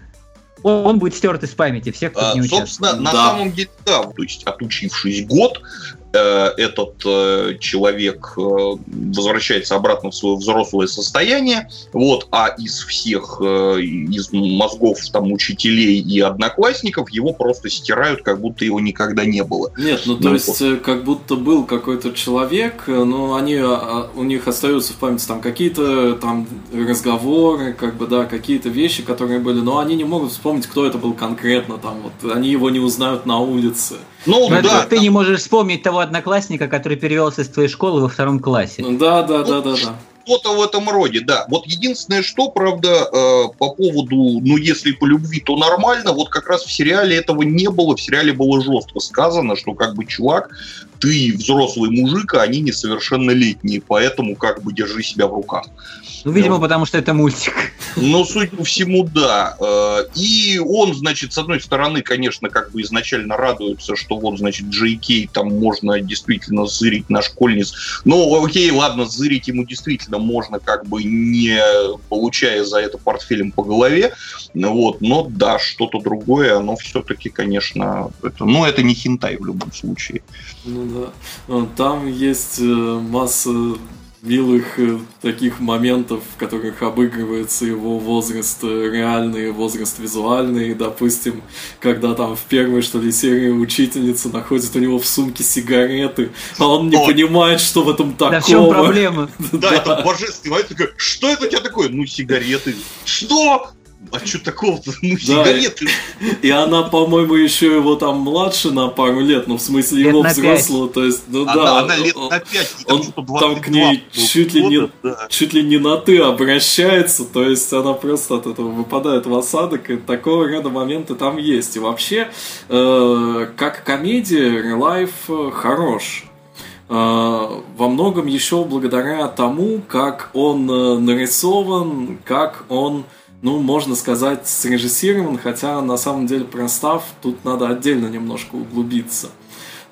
он будет стерт из памяти всех, кто а, не участвует. Собственно, на да. самом деле, да, то есть отучившись год, этот э, человек э, возвращается обратно в свое взрослое состояние, вот, а из всех, из мозгов там учителей и одноклассников его просто стирают, как будто его никогда не было. Нет, ну то ну, есть вот. как будто был какой-то человек, но они, а, у них остаются в памяти там какие-то там разговоры, как бы, да, какие-то вещи, которые были, но они не могут вспомнить, кто это был конкретно там, вот, они его не узнают на улице. Ну, Но да, ты там... не можешь вспомнить того одноклассника, который перевелся из твоей школы во втором классе. Да, да, да, да, да. Что-то в этом роде, да. Вот единственное, что, правда, э, по поводу, ну, если по любви, то нормально, вот как раз в сериале этого не было, в сериале было жестко сказано, что как бы чувак, ты взрослый мужик, а они несовершеннолетние, поэтому как бы держи себя в руках. Ну, видимо, вот. потому что это мультик. Ну, судя по всему, да. Э, и он, значит, с одной стороны, конечно, как бы изначально радуется, что вот, значит, Джей Кей там можно действительно зырить на школьниц. Ну, окей, ладно, зырить ему действительно можно, как бы не получая за это портфелем по голове. Вот, но да, что-то другое, оно все-таки, конечно, это, ну, это не хинтай в любом случае. Ну да. Ну, там есть э, масса милых э, таких моментов, в которых обыгрывается его возраст э, реальный, возраст визуальный. Допустим, когда там в первой, что ли, серии учительница находит у него в сумке сигареты, а он не О. понимает, что в этом такого. Да в чем проблема? Да, это божественный такой, что это у тебя такое? Ну, сигареты. Что? А что такого-то? Ну, да, сигареты. И, она, по-моему, еще его там младше на пару лет, ну, в смысле, лет его взрослого, то есть, ну, она, да. Она лет на пять, он, он там к ней чуть ли, не, да. чуть ли не на «ты» обращается, то есть, она просто от этого выпадает в осадок, и такого ряда моменты там есть. И вообще, э, как комедия, Life хорош. во многом еще благодаря тому, как он э, нарисован, как он ну, можно сказать, срежиссирован, хотя на самом деле про став тут надо отдельно немножко углубиться.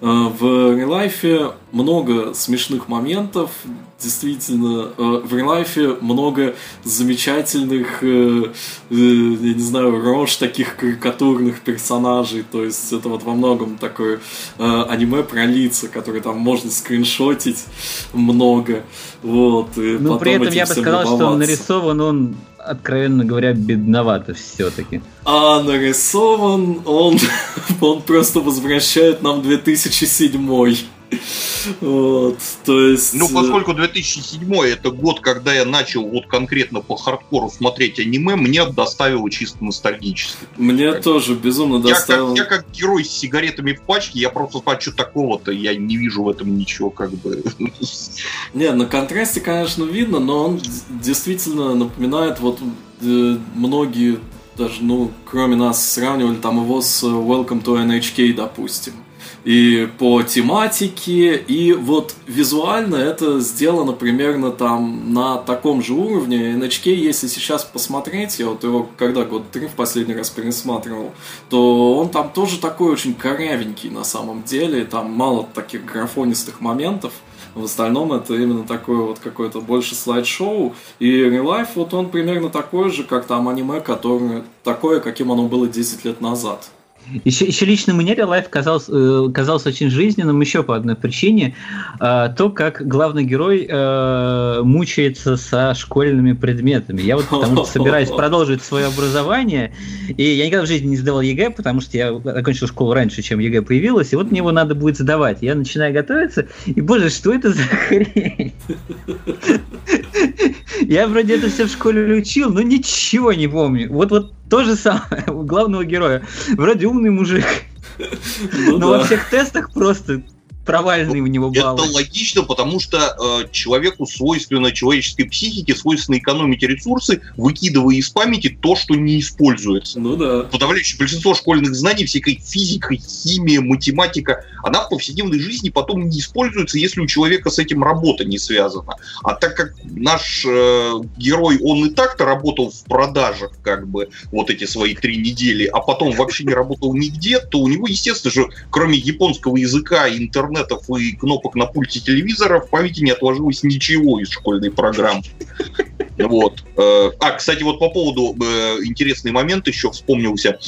Э, в релайфе много смешных моментов, действительно, э, в релайфе много замечательных, э, я не знаю, рож таких карикатурных персонажей, то есть это вот во многом такое аниме про лица, которые там можно скриншотить много, вот. Но при этом я бы сказал, что он нарисован он откровенно говоря, бедновато все-таки. А нарисован он, он просто возвращает нам 2007 вот, то есть... Ну, э, поскольку 2007 это год, когда я начал вот конкретно по хардкору смотреть аниме, мне доставило чисто ностальгически. Мне как... тоже безумно доставило. Я как, я как герой с сигаретами в пачке, я просто хочу такого-то, я не вижу в этом ничего как бы. Не, на контрасте, конечно, видно, но он действительно напоминает вот э, многие даже, ну, кроме нас, сравнивали там его с Welcome to NHK, допустим и по тематике, и вот визуально это сделано примерно там на таком же уровне. NHK, если сейчас посмотреть, я вот его когда год три в последний раз пересматривал, то он там тоже такой очень корявенький на самом деле, там мало таких графонистых моментов. В остальном это именно такое вот какое-то больше слайд-шоу. И Life, вот он примерно такой же, как там аниме, которое такое, каким оно было 10 лет назад. Еще, еще лично мне Life казался, э, казался очень жизненным еще по одной причине. Э, то, как главный герой э, мучается со школьными предметами. Я вот потому что собираюсь продолжить свое образование, и я никогда в жизни не сдавал ЕГЭ, потому что я окончил школу раньше, чем ЕГЭ появилась, и вот мне его надо будет сдавать. Я начинаю готовиться, и, боже, что это за хрень? Я вроде это все в школе учил, но ничего не помню. Вот, вот то же самое у главного героя. Вроде умный мужик. Ну, Но да. во всех тестах просто провальные у него баллы. Это логично, потому что э, человеку свойственно человеческой психике, свойственно экономить ресурсы, выкидывая из памяти то, что не используется. Ну да. Подавляющее большинство школьных знаний, всякой физика, химия, математика, она в повседневной жизни потом не используется, если у человека с этим работа не связана. А так как наш э, герой, он и так-то работал в продажах, как бы, вот эти свои три недели, а потом вообще не работал нигде, то у него, естественно же, кроме японского языка и интернета, интернетов и кнопок на пульте телевизора в памяти не отложилось ничего из школьной программы. Вот. Э, а, кстати, вот по поводу э, интересный момент еще вспомнился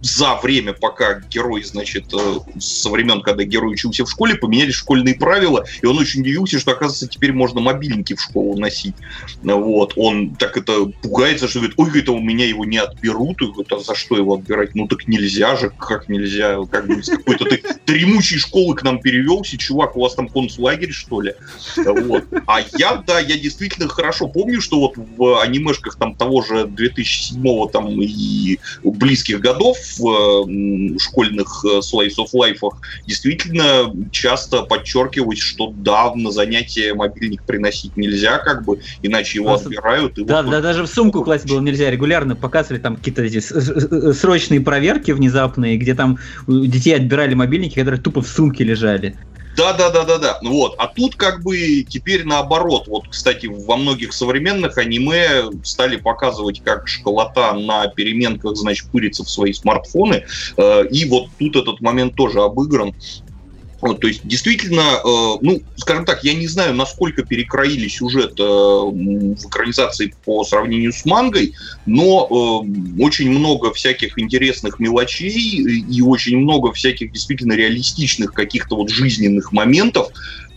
за время, пока герой, значит, э, со времен, когда герой учился в школе, поменялись школьные правила, и он очень удивился, что, оказывается, теперь можно мобильники в школу носить. Вот, он так это пугается, что говорит, ой, это у меня его не отберут, и говорит, а за что его отбирать? Ну так нельзя же, как нельзя, как бы с какой-то ты дремучей школы к нам перевелся, чувак, у вас там концлагерь, что ли? Вот. А я, да, я действительно хорошо помню, что вот в анимешках там того же 2007 там и близких годов в школьных э, Slice of Life действительно часто подчеркивать, что да, на занятия мобильник приносить нельзя, как бы, иначе его отбирают. И да, вот да, даже в сумку класть было нельзя, регулярно показывали там какие-то эти срочные проверки внезапные, где там у детей отбирали мобильники, которые тупо в сумке лежали. Да, да, да, да, да. Вот. А тут как бы теперь наоборот. Вот, кстати, во многих современных аниме стали показывать, как школота на переменках, значит, пырится в свои смартфоны. Э, и вот тут этот момент тоже обыгран. Вот, то есть, действительно, э, ну, скажем так, я не знаю, насколько перекроили сюжет э, в экранизации по сравнению с мангой, но э, очень много всяких интересных мелочей и очень много всяких действительно реалистичных каких-то вот жизненных моментов,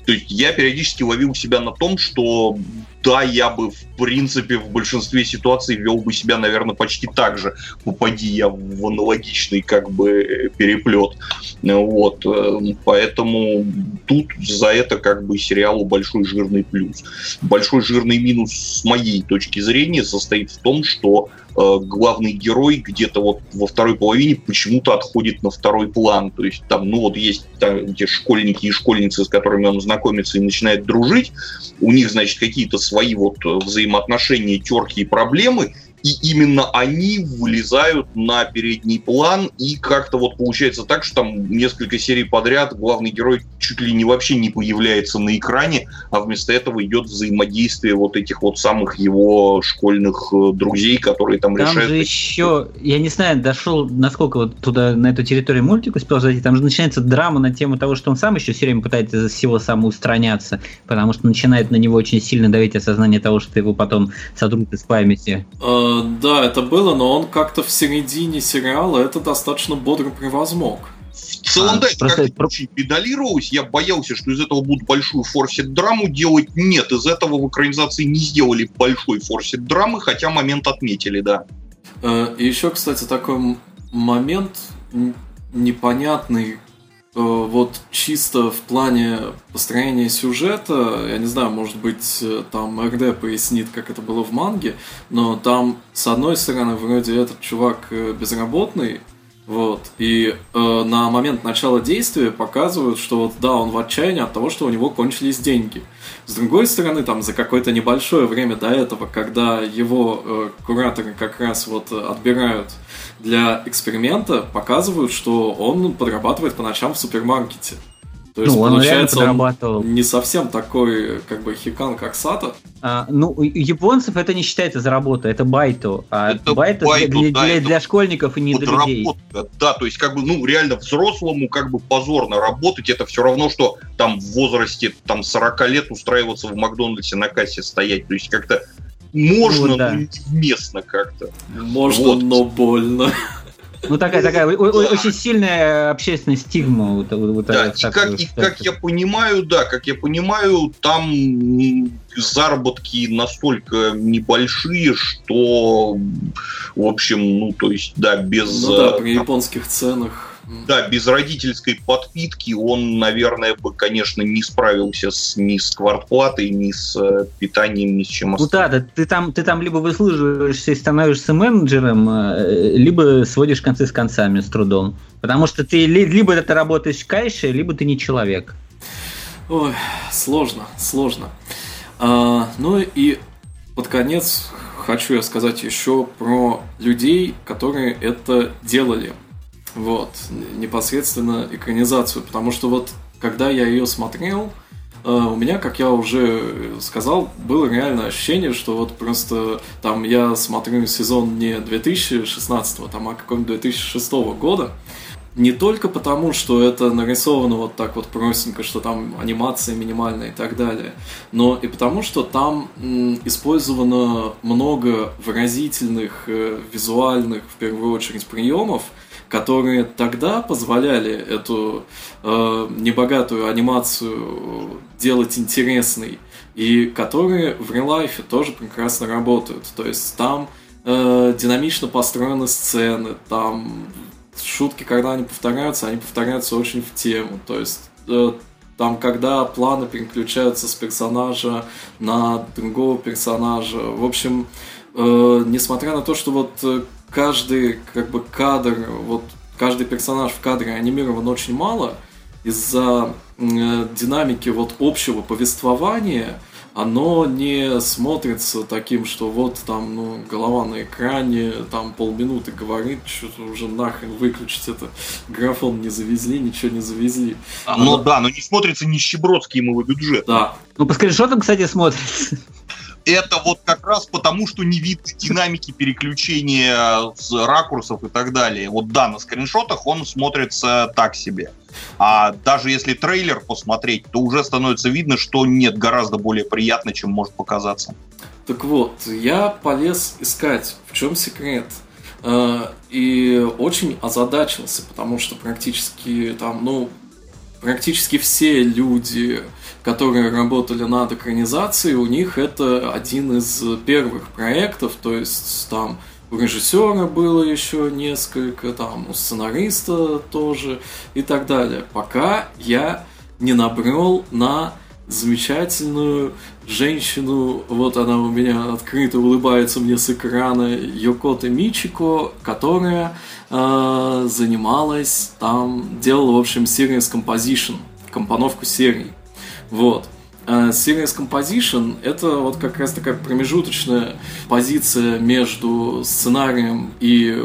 то есть я периодически ловил себя на том, что да, я бы, в принципе, в большинстве ситуаций вел бы себя, наверное, почти так же, попади я в аналогичный, как бы, переплет. Вот. Э, поэтому тут за это, как бы, сериалу большой жирный плюс. Большой жирный минус с моей точки зрения состоит в том, что главный герой где-то вот во второй половине почему-то отходит на второй план. То есть там, ну вот есть там, эти школьники и школьницы, с которыми он знакомится и начинает дружить. У них, значит, какие-то свои вот э, взаимоотношения, терки и проблемы, и именно они вылезают на передний план, и как-то вот получается так, что там несколько серий подряд главный герой чуть ли не вообще не появляется на экране, а вместо этого идет взаимодействие вот этих вот самых его школьных э, друзей, которые там, там решают... Там же еще, я не знаю, дошел, насколько вот туда, на эту территорию мультик успел зайти, там же начинается драма на тему того, что он сам еще все время пытается из всего самоустраняться, потому что начинает на него очень сильно давить осознание того, что его потом сотрут из памяти. Uh, да, это было, но он как-то в середине сериала это достаточно бодро превозмог. В целом, а, да, это просто... как-то очень педалировалось. Я боялся, что из этого будут большую форсит-драму делать. Нет, из этого в экранизации не сделали большой форсит-драмы, хотя момент отметили, да. И еще, кстати, такой момент непонятный, Э, вот чисто в плане построения сюжета, я не знаю, может быть, э, там РД пояснит, как это было в манге, но там, с одной стороны, вроде этот чувак э, безработный, вот. И э, на момент начала действия показывают, что вот да, он в отчаянии от того, что у него кончились деньги. С другой стороны, там за какое-то небольшое время до этого, когда его э, кураторы как раз вот отбирают для эксперимента, показывают, что он подрабатывает по ночам в супермаркете. То есть, ну, он получается, подрабатывал. Он не совсем такой, как бы, хикан, как Сата. А, ну, у японцев это не считается за работу, это байто. А это байто, байто для, да, для, это для школьников и не для людей. Да, то есть, как бы, ну, реально взрослому, как бы, позорно работать, это все равно, что там в возрасте, там, 40 лет устраиваться в Макдональдсе на кассе стоять. То есть, как-то можно, ну, да. но невместно как-то. Можно, вот. но больно. Ну такая такая да. очень сильная общественная стигма. Вот, вот да, и, как, и как я понимаю, да, как я понимаю, там заработки настолько небольшие, что, в общем, ну то есть, да, без... Ну да, при японских ценах да, без родительской подпитки он, наверное, бы, конечно, не справился с, ни с квартплатой, ни с э, питанием, ни с чем остальным. Ну да, да ты, там, ты там либо выслуживаешься и становишься менеджером, э, либо сводишь концы с концами с трудом. Потому что ты либо это работаешь кайше, либо ты не человек. Ой, сложно, сложно. А, ну и под конец хочу я сказать еще про людей, которые это делали. Вот, непосредственно экранизацию, потому что вот когда я ее смотрел, э, у меня, как я уже сказал, было реальное ощущение, что вот просто там я смотрю сезон не 2016, там, а какого-нибудь 2006 года. Не только потому, что это нарисовано вот так вот простенько, что там анимация минимальная и так далее, но и потому, что там использовано много выразительных, э, визуальных, в первую очередь, приемов, которые тогда позволяли эту э, небогатую анимацию делать интересной, и которые в реал-лайфе тоже прекрасно работают. То есть там э, динамично построены сцены, там шутки, когда они повторяются, они повторяются очень в тему. То есть э, там, когда планы переключаются с персонажа на другого персонажа. В общем, э, несмотря на то, что вот э, каждый как бы кадр, вот каждый персонаж в кадре анимирован очень мало, из-за э, динамики вот общего повествования оно не смотрится таким, что вот там, ну, голова на экране, там полминуты говорит, что-то уже нахрен выключить это, графон не завезли, ничего не завезли. А, ну да, но не смотрится нищебродский ему бюджет. Да. Ну, по скриншотам, кстати, смотрится это вот как раз потому, что не видно динамики переключения с ракурсов и так далее. Вот да, на скриншотах он смотрится так себе. А даже если трейлер посмотреть, то уже становится видно, что нет, гораздо более приятно, чем может показаться. Так вот, я полез искать, в чем секрет. Э, и очень озадачился, потому что практически там, ну, практически все люди, которые работали над экранизацией, у них это один из первых проектов, то есть там у режиссера было еще несколько, там у сценариста тоже и так далее. Пока я не набрел на замечательную женщину, вот она у меня открыто улыбается мне с экрана, Йокота Мичико, которая э, занималась там, делала, в общем, series composition, компоновку серий. Вот. А Series Composition — это вот как раз такая промежуточная позиция между сценарием и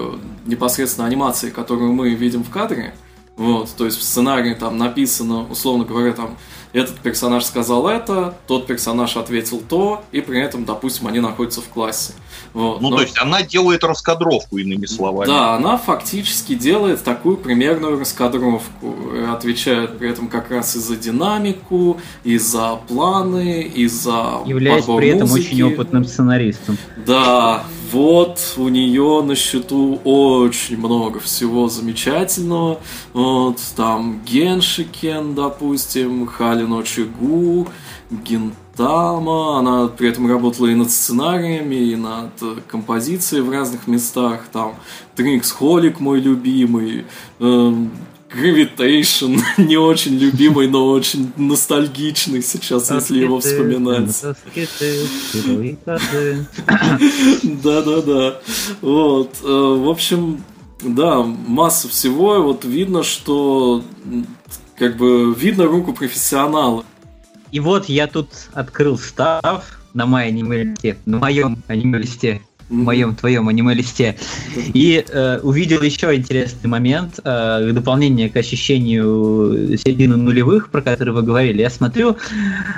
непосредственно анимацией, которую мы видим в кадре. Вот, то есть в сценарии там написано, условно говоря, там этот персонаж сказал это, тот персонаж ответил то, и при этом, допустим, они находятся в классе. Вот. Ну, Но... то есть она делает раскадровку, иными словами. Да, она фактически делает такую примерную раскадровку, отвечает при этом как раз и за динамику, и за планы, и за Являясь при этом музыки. очень опытным сценаристом. Да, вот у нее на счету очень много всего замечательного. Вот там Геншикен, допустим, Халино Чигу, Гентама. Она при этом работала и над сценариями, и над композицией в разных местах. Там Тринкс Холик мой любимый. Эм, Gravitation, не очень любимый, но очень ностальгичный сейчас, если его вспоминать. Да-да-да. Вот. Э, в общем, да, масса всего. Вот видно, что как бы видно руку профессионала. И вот я тут открыл став на моем аниме-листе, на моем аниме-листе в моем твоем аниме-листе. И э, увидел еще интересный момент, э, дополнение к ощущению середины нулевых, про который вы говорили. Я смотрю,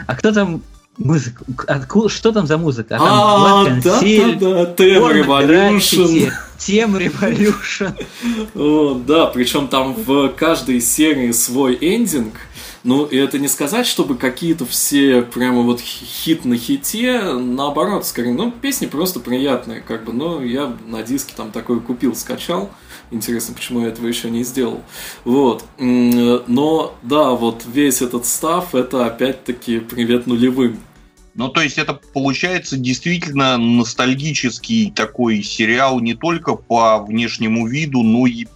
а кто там музыка? Откуда, что там за музыка? А, там Black да, да, да, Тем Revolution. Тем Revolution. О, да, причем там в каждой серии свой эндинг, ну, и это не сказать, чтобы какие-то все прямо вот хит на хите, наоборот, скорее, ну, песни просто приятные, как бы, но я на диске там такой купил, скачал, Интересно, почему я этого еще не сделал. Вот. Но, да, вот весь этот став, это опять-таки привет нулевым. Ну, то есть это получается действительно ностальгический такой сериал не только по внешнему виду, но и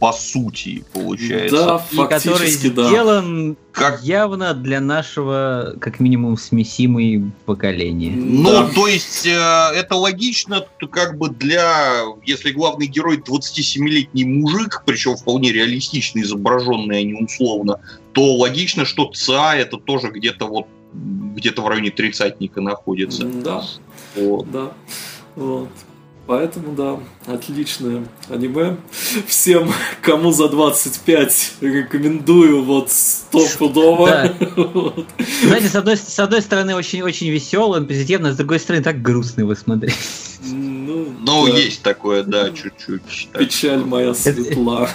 по сути, получается. Да, и который да. сделан как... явно для нашего, как минимум, смесимой поколения. Ну, да. то есть, э, это логично, как бы для, если главный герой 27-летний мужик, причем вполне реалистично изображенный, а не условно, то логично, что ЦА это тоже где-то вот где-то в районе тридцатника находится. Да. Вот. Да. Вот. Поэтому, да, отличное аниме. Всем, кому за 25, рекомендую вот стопудово. Да. вот. Знаете, с одной, с одной стороны, очень-очень веселый, позитивно, с другой стороны, так грустный его смотреть. Ну, ну да. есть такое, да, чуть-чуть. Печаль моя светла.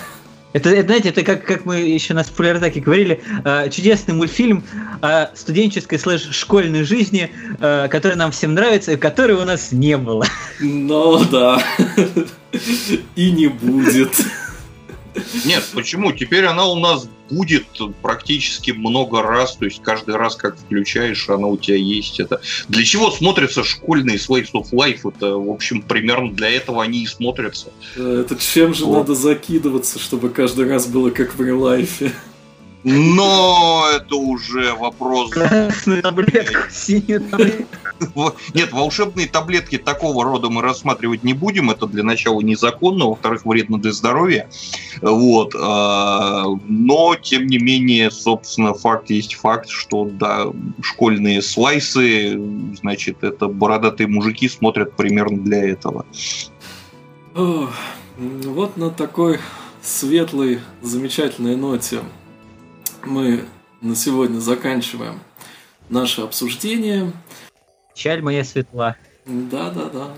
Это, это, знаете, это как, как мы еще на спойлер-атаке говорили, э, чудесный мультфильм о студенческой слэш-школьной жизни, э, который нам всем нравится, и которой у нас не было. Ну да. И не будет. Нет, почему? Теперь она у нас будет практически много раз, то есть каждый раз, как включаешь, она у тебя есть. Это для чего смотрятся школьные Slaves of Life? Это, в общем, примерно для этого они и смотрятся. Это чем же вот. надо закидываться, чтобы каждый раз было как в релайфе? Но это уже вопрос... Красную таблетку, синюю таблетку. Нет, волшебные таблетки такого рода мы рассматривать не будем. Это для начала незаконно, во-вторых, вредно для здоровья. Вот. А, но, тем не менее, собственно, факт есть факт, что да, школьные слайсы, значит, это бородатые мужики смотрят примерно для этого. Вот на такой светлой, замечательной ноте мы на сегодня заканчиваем наше обсуждение. Чаль моя светла. Да, да, да.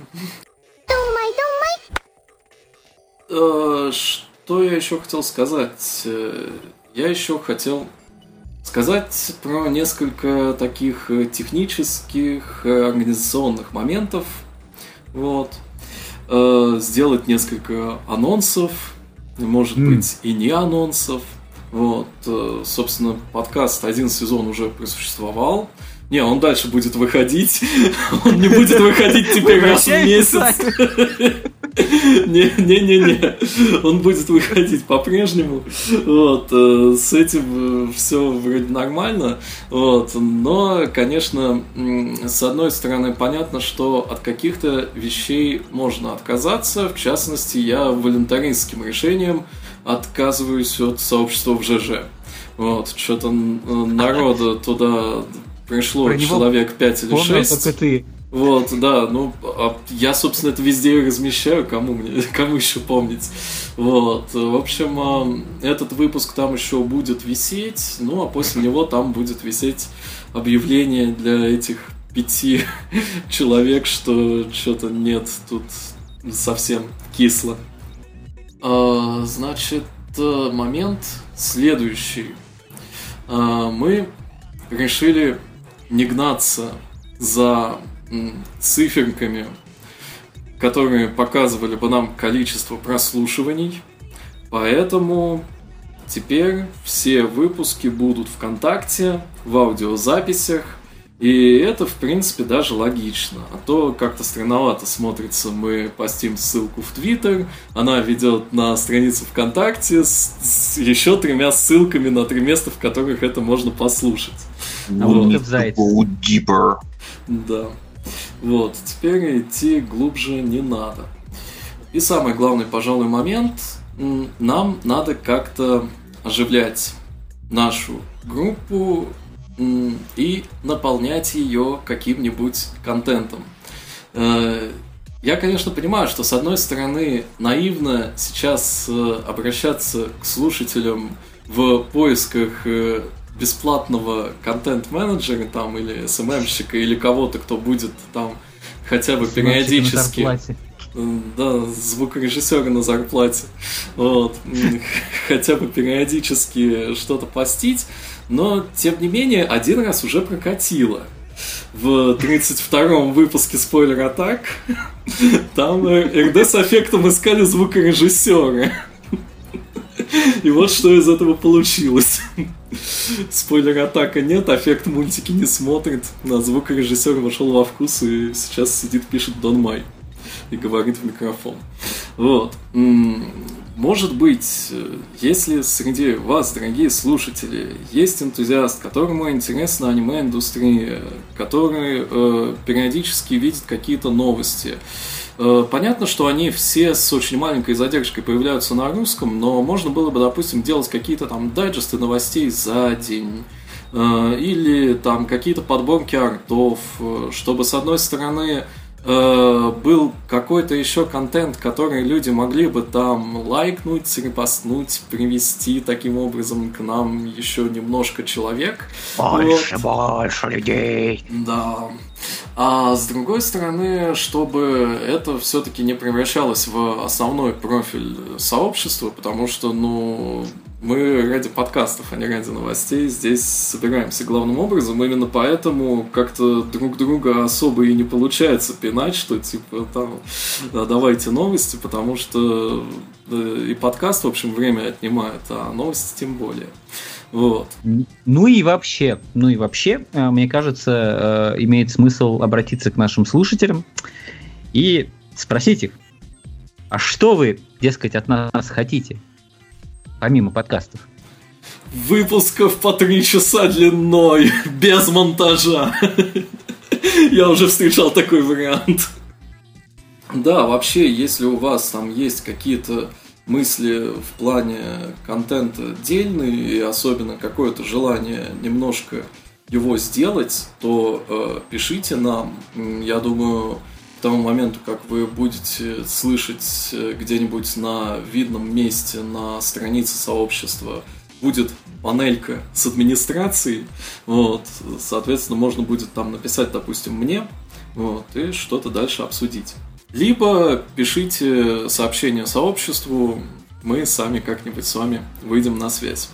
Э, что я еще хотел сказать? Э, я еще хотел сказать про несколько таких технических организационных моментов. Вот. Э, сделать несколько анонсов, может mm. быть и не анонсов. Вот, э, собственно, подкаст один сезон уже просуществовал. Не, он дальше будет выходить. Он не будет выходить теперь раз в месяц. Не-не-не-не. Он будет выходить по-прежнему. Вот. Э, с этим э, все вроде нормально. Вот. Но, конечно, с одной стороны, понятно, что от каких-то вещей можно отказаться. В частности, я волонтаристским решением отказываюсь от сообщества в ЖЖ. Вот, что-то народа туда пришло Про человек 5 или Помню 6. только ты. Вот, да, ну, а я, собственно, это везде размещаю, кому мне, кому еще помнить. Вот, в общем, а, этот выпуск там еще будет висеть, ну, а после него там будет висеть объявление для этих пяти человек, что что-то нет, тут совсем кисло. А, значит, э, момент следующий. А, Мы решили не гнаться за циферками, которые показывали бы нам количество прослушиваний. Поэтому теперь все выпуски будут ВКонтакте, в аудиозаписях. И это, в принципе, даже логично. А то как-то странновато смотрится. Мы постим ссылку в Твиттер, она ведет на страницу ВКонтакте с, с еще тремя ссылками на три места, в которых это можно послушать. Наука We в зайце. go deeper. Да. Вот, теперь идти глубже не надо. И самый главный, пожалуй, момент. Нам надо как-то оживлять нашу группу и наполнять ее каким-нибудь контентом. Э, Я, конечно, понимаю, что с одной стороны наивно сейчас э, обращаться к слушателям в поисках э, бесплатного контент-менеджера там или СММщика или кого-то, кто будет там хотя бы периодически... Да, звукорежиссера на зарплате. Вот. Хотя бы периодически что-то постить. Но, тем не менее, один раз уже прокатило. В 32-м выпуске Спойлер Атак там э, РД с эффектом искали звукорежиссера. И вот что из этого получилось. Спойлер атака нет, эффект мультики не смотрит. На звукорежиссер вошел во вкус и сейчас сидит, пишет Дон Май. И говорит в микрофон. Вот. Может быть, э, если среди вас, дорогие слушатели, есть энтузиаст, которому интересна аниме-индустрия, который э, периодически видит какие-то новости, Э, Понятно, что они все с очень маленькой задержкой появляются на русском, но можно было бы, допустим, делать какие-то там дайджесты новостей за день, э, или там какие-то подборки артов, э, чтобы с одной стороны э, был какой-то еще контент, который люди могли бы там лайкнуть, репостнуть, привести таким образом к нам еще немножко человек. Больше, больше людей. Да. А с другой стороны, чтобы это все-таки не превращалось в основной профиль сообщества, потому что, ну, мы ради подкастов, а не ради новостей здесь собираемся главным образом. Именно поэтому как-то друг друга особо и не получается пинать, что типа там да, давайте новости, потому что да, и подкаст, в общем, время отнимает, а новости тем более. Вот. Ну и вообще, ну и вообще, э, мне кажется, э, имеет смысл обратиться к нашим слушателям и спросить их, а что вы, дескать, от нас хотите, помимо подкастов? Выпусков по три часа длиной, без монтажа. Я уже встречал такой вариант. Да, вообще, если у вас там есть какие-то мысли в плане контента дельные, и особенно какое-то желание немножко его сделать, то э, пишите нам. Я думаю, тому моменту, как вы будете слышать э, где-нибудь на видном месте на странице сообщества, будет панелька с администрацией, вот, соответственно, можно будет там написать, допустим, мне, вот, и что-то дальше обсудить. Либо пишите сообщение сообществу, мы сами как-нибудь с вами выйдем на связь.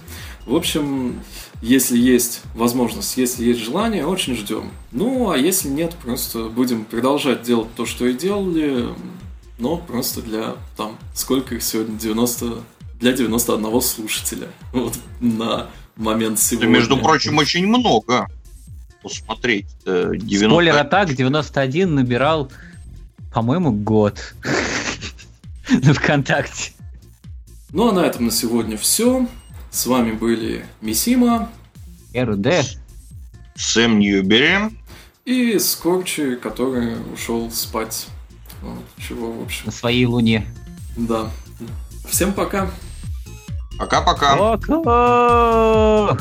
В общем, если есть возможность, если есть желание, очень ждем. Ну, а если нет, просто будем продолжать делать то, что и делали, но просто для, там, сколько их сегодня, 90, для 91 слушателя. Вот на момент Это, сегодня. между прочим, очень много. Посмотреть. э, 90 Спойлер атак 91 набирал, по-моему, год на ВКонтакте. Ну, а на этом на сегодня все. С вами были Мисима РД. Сэм Ньюбери. и Скорчи, который ушел спать. Вот, чего, в общем, на своей луне. да. Всем пока! Пока-пока. Пока!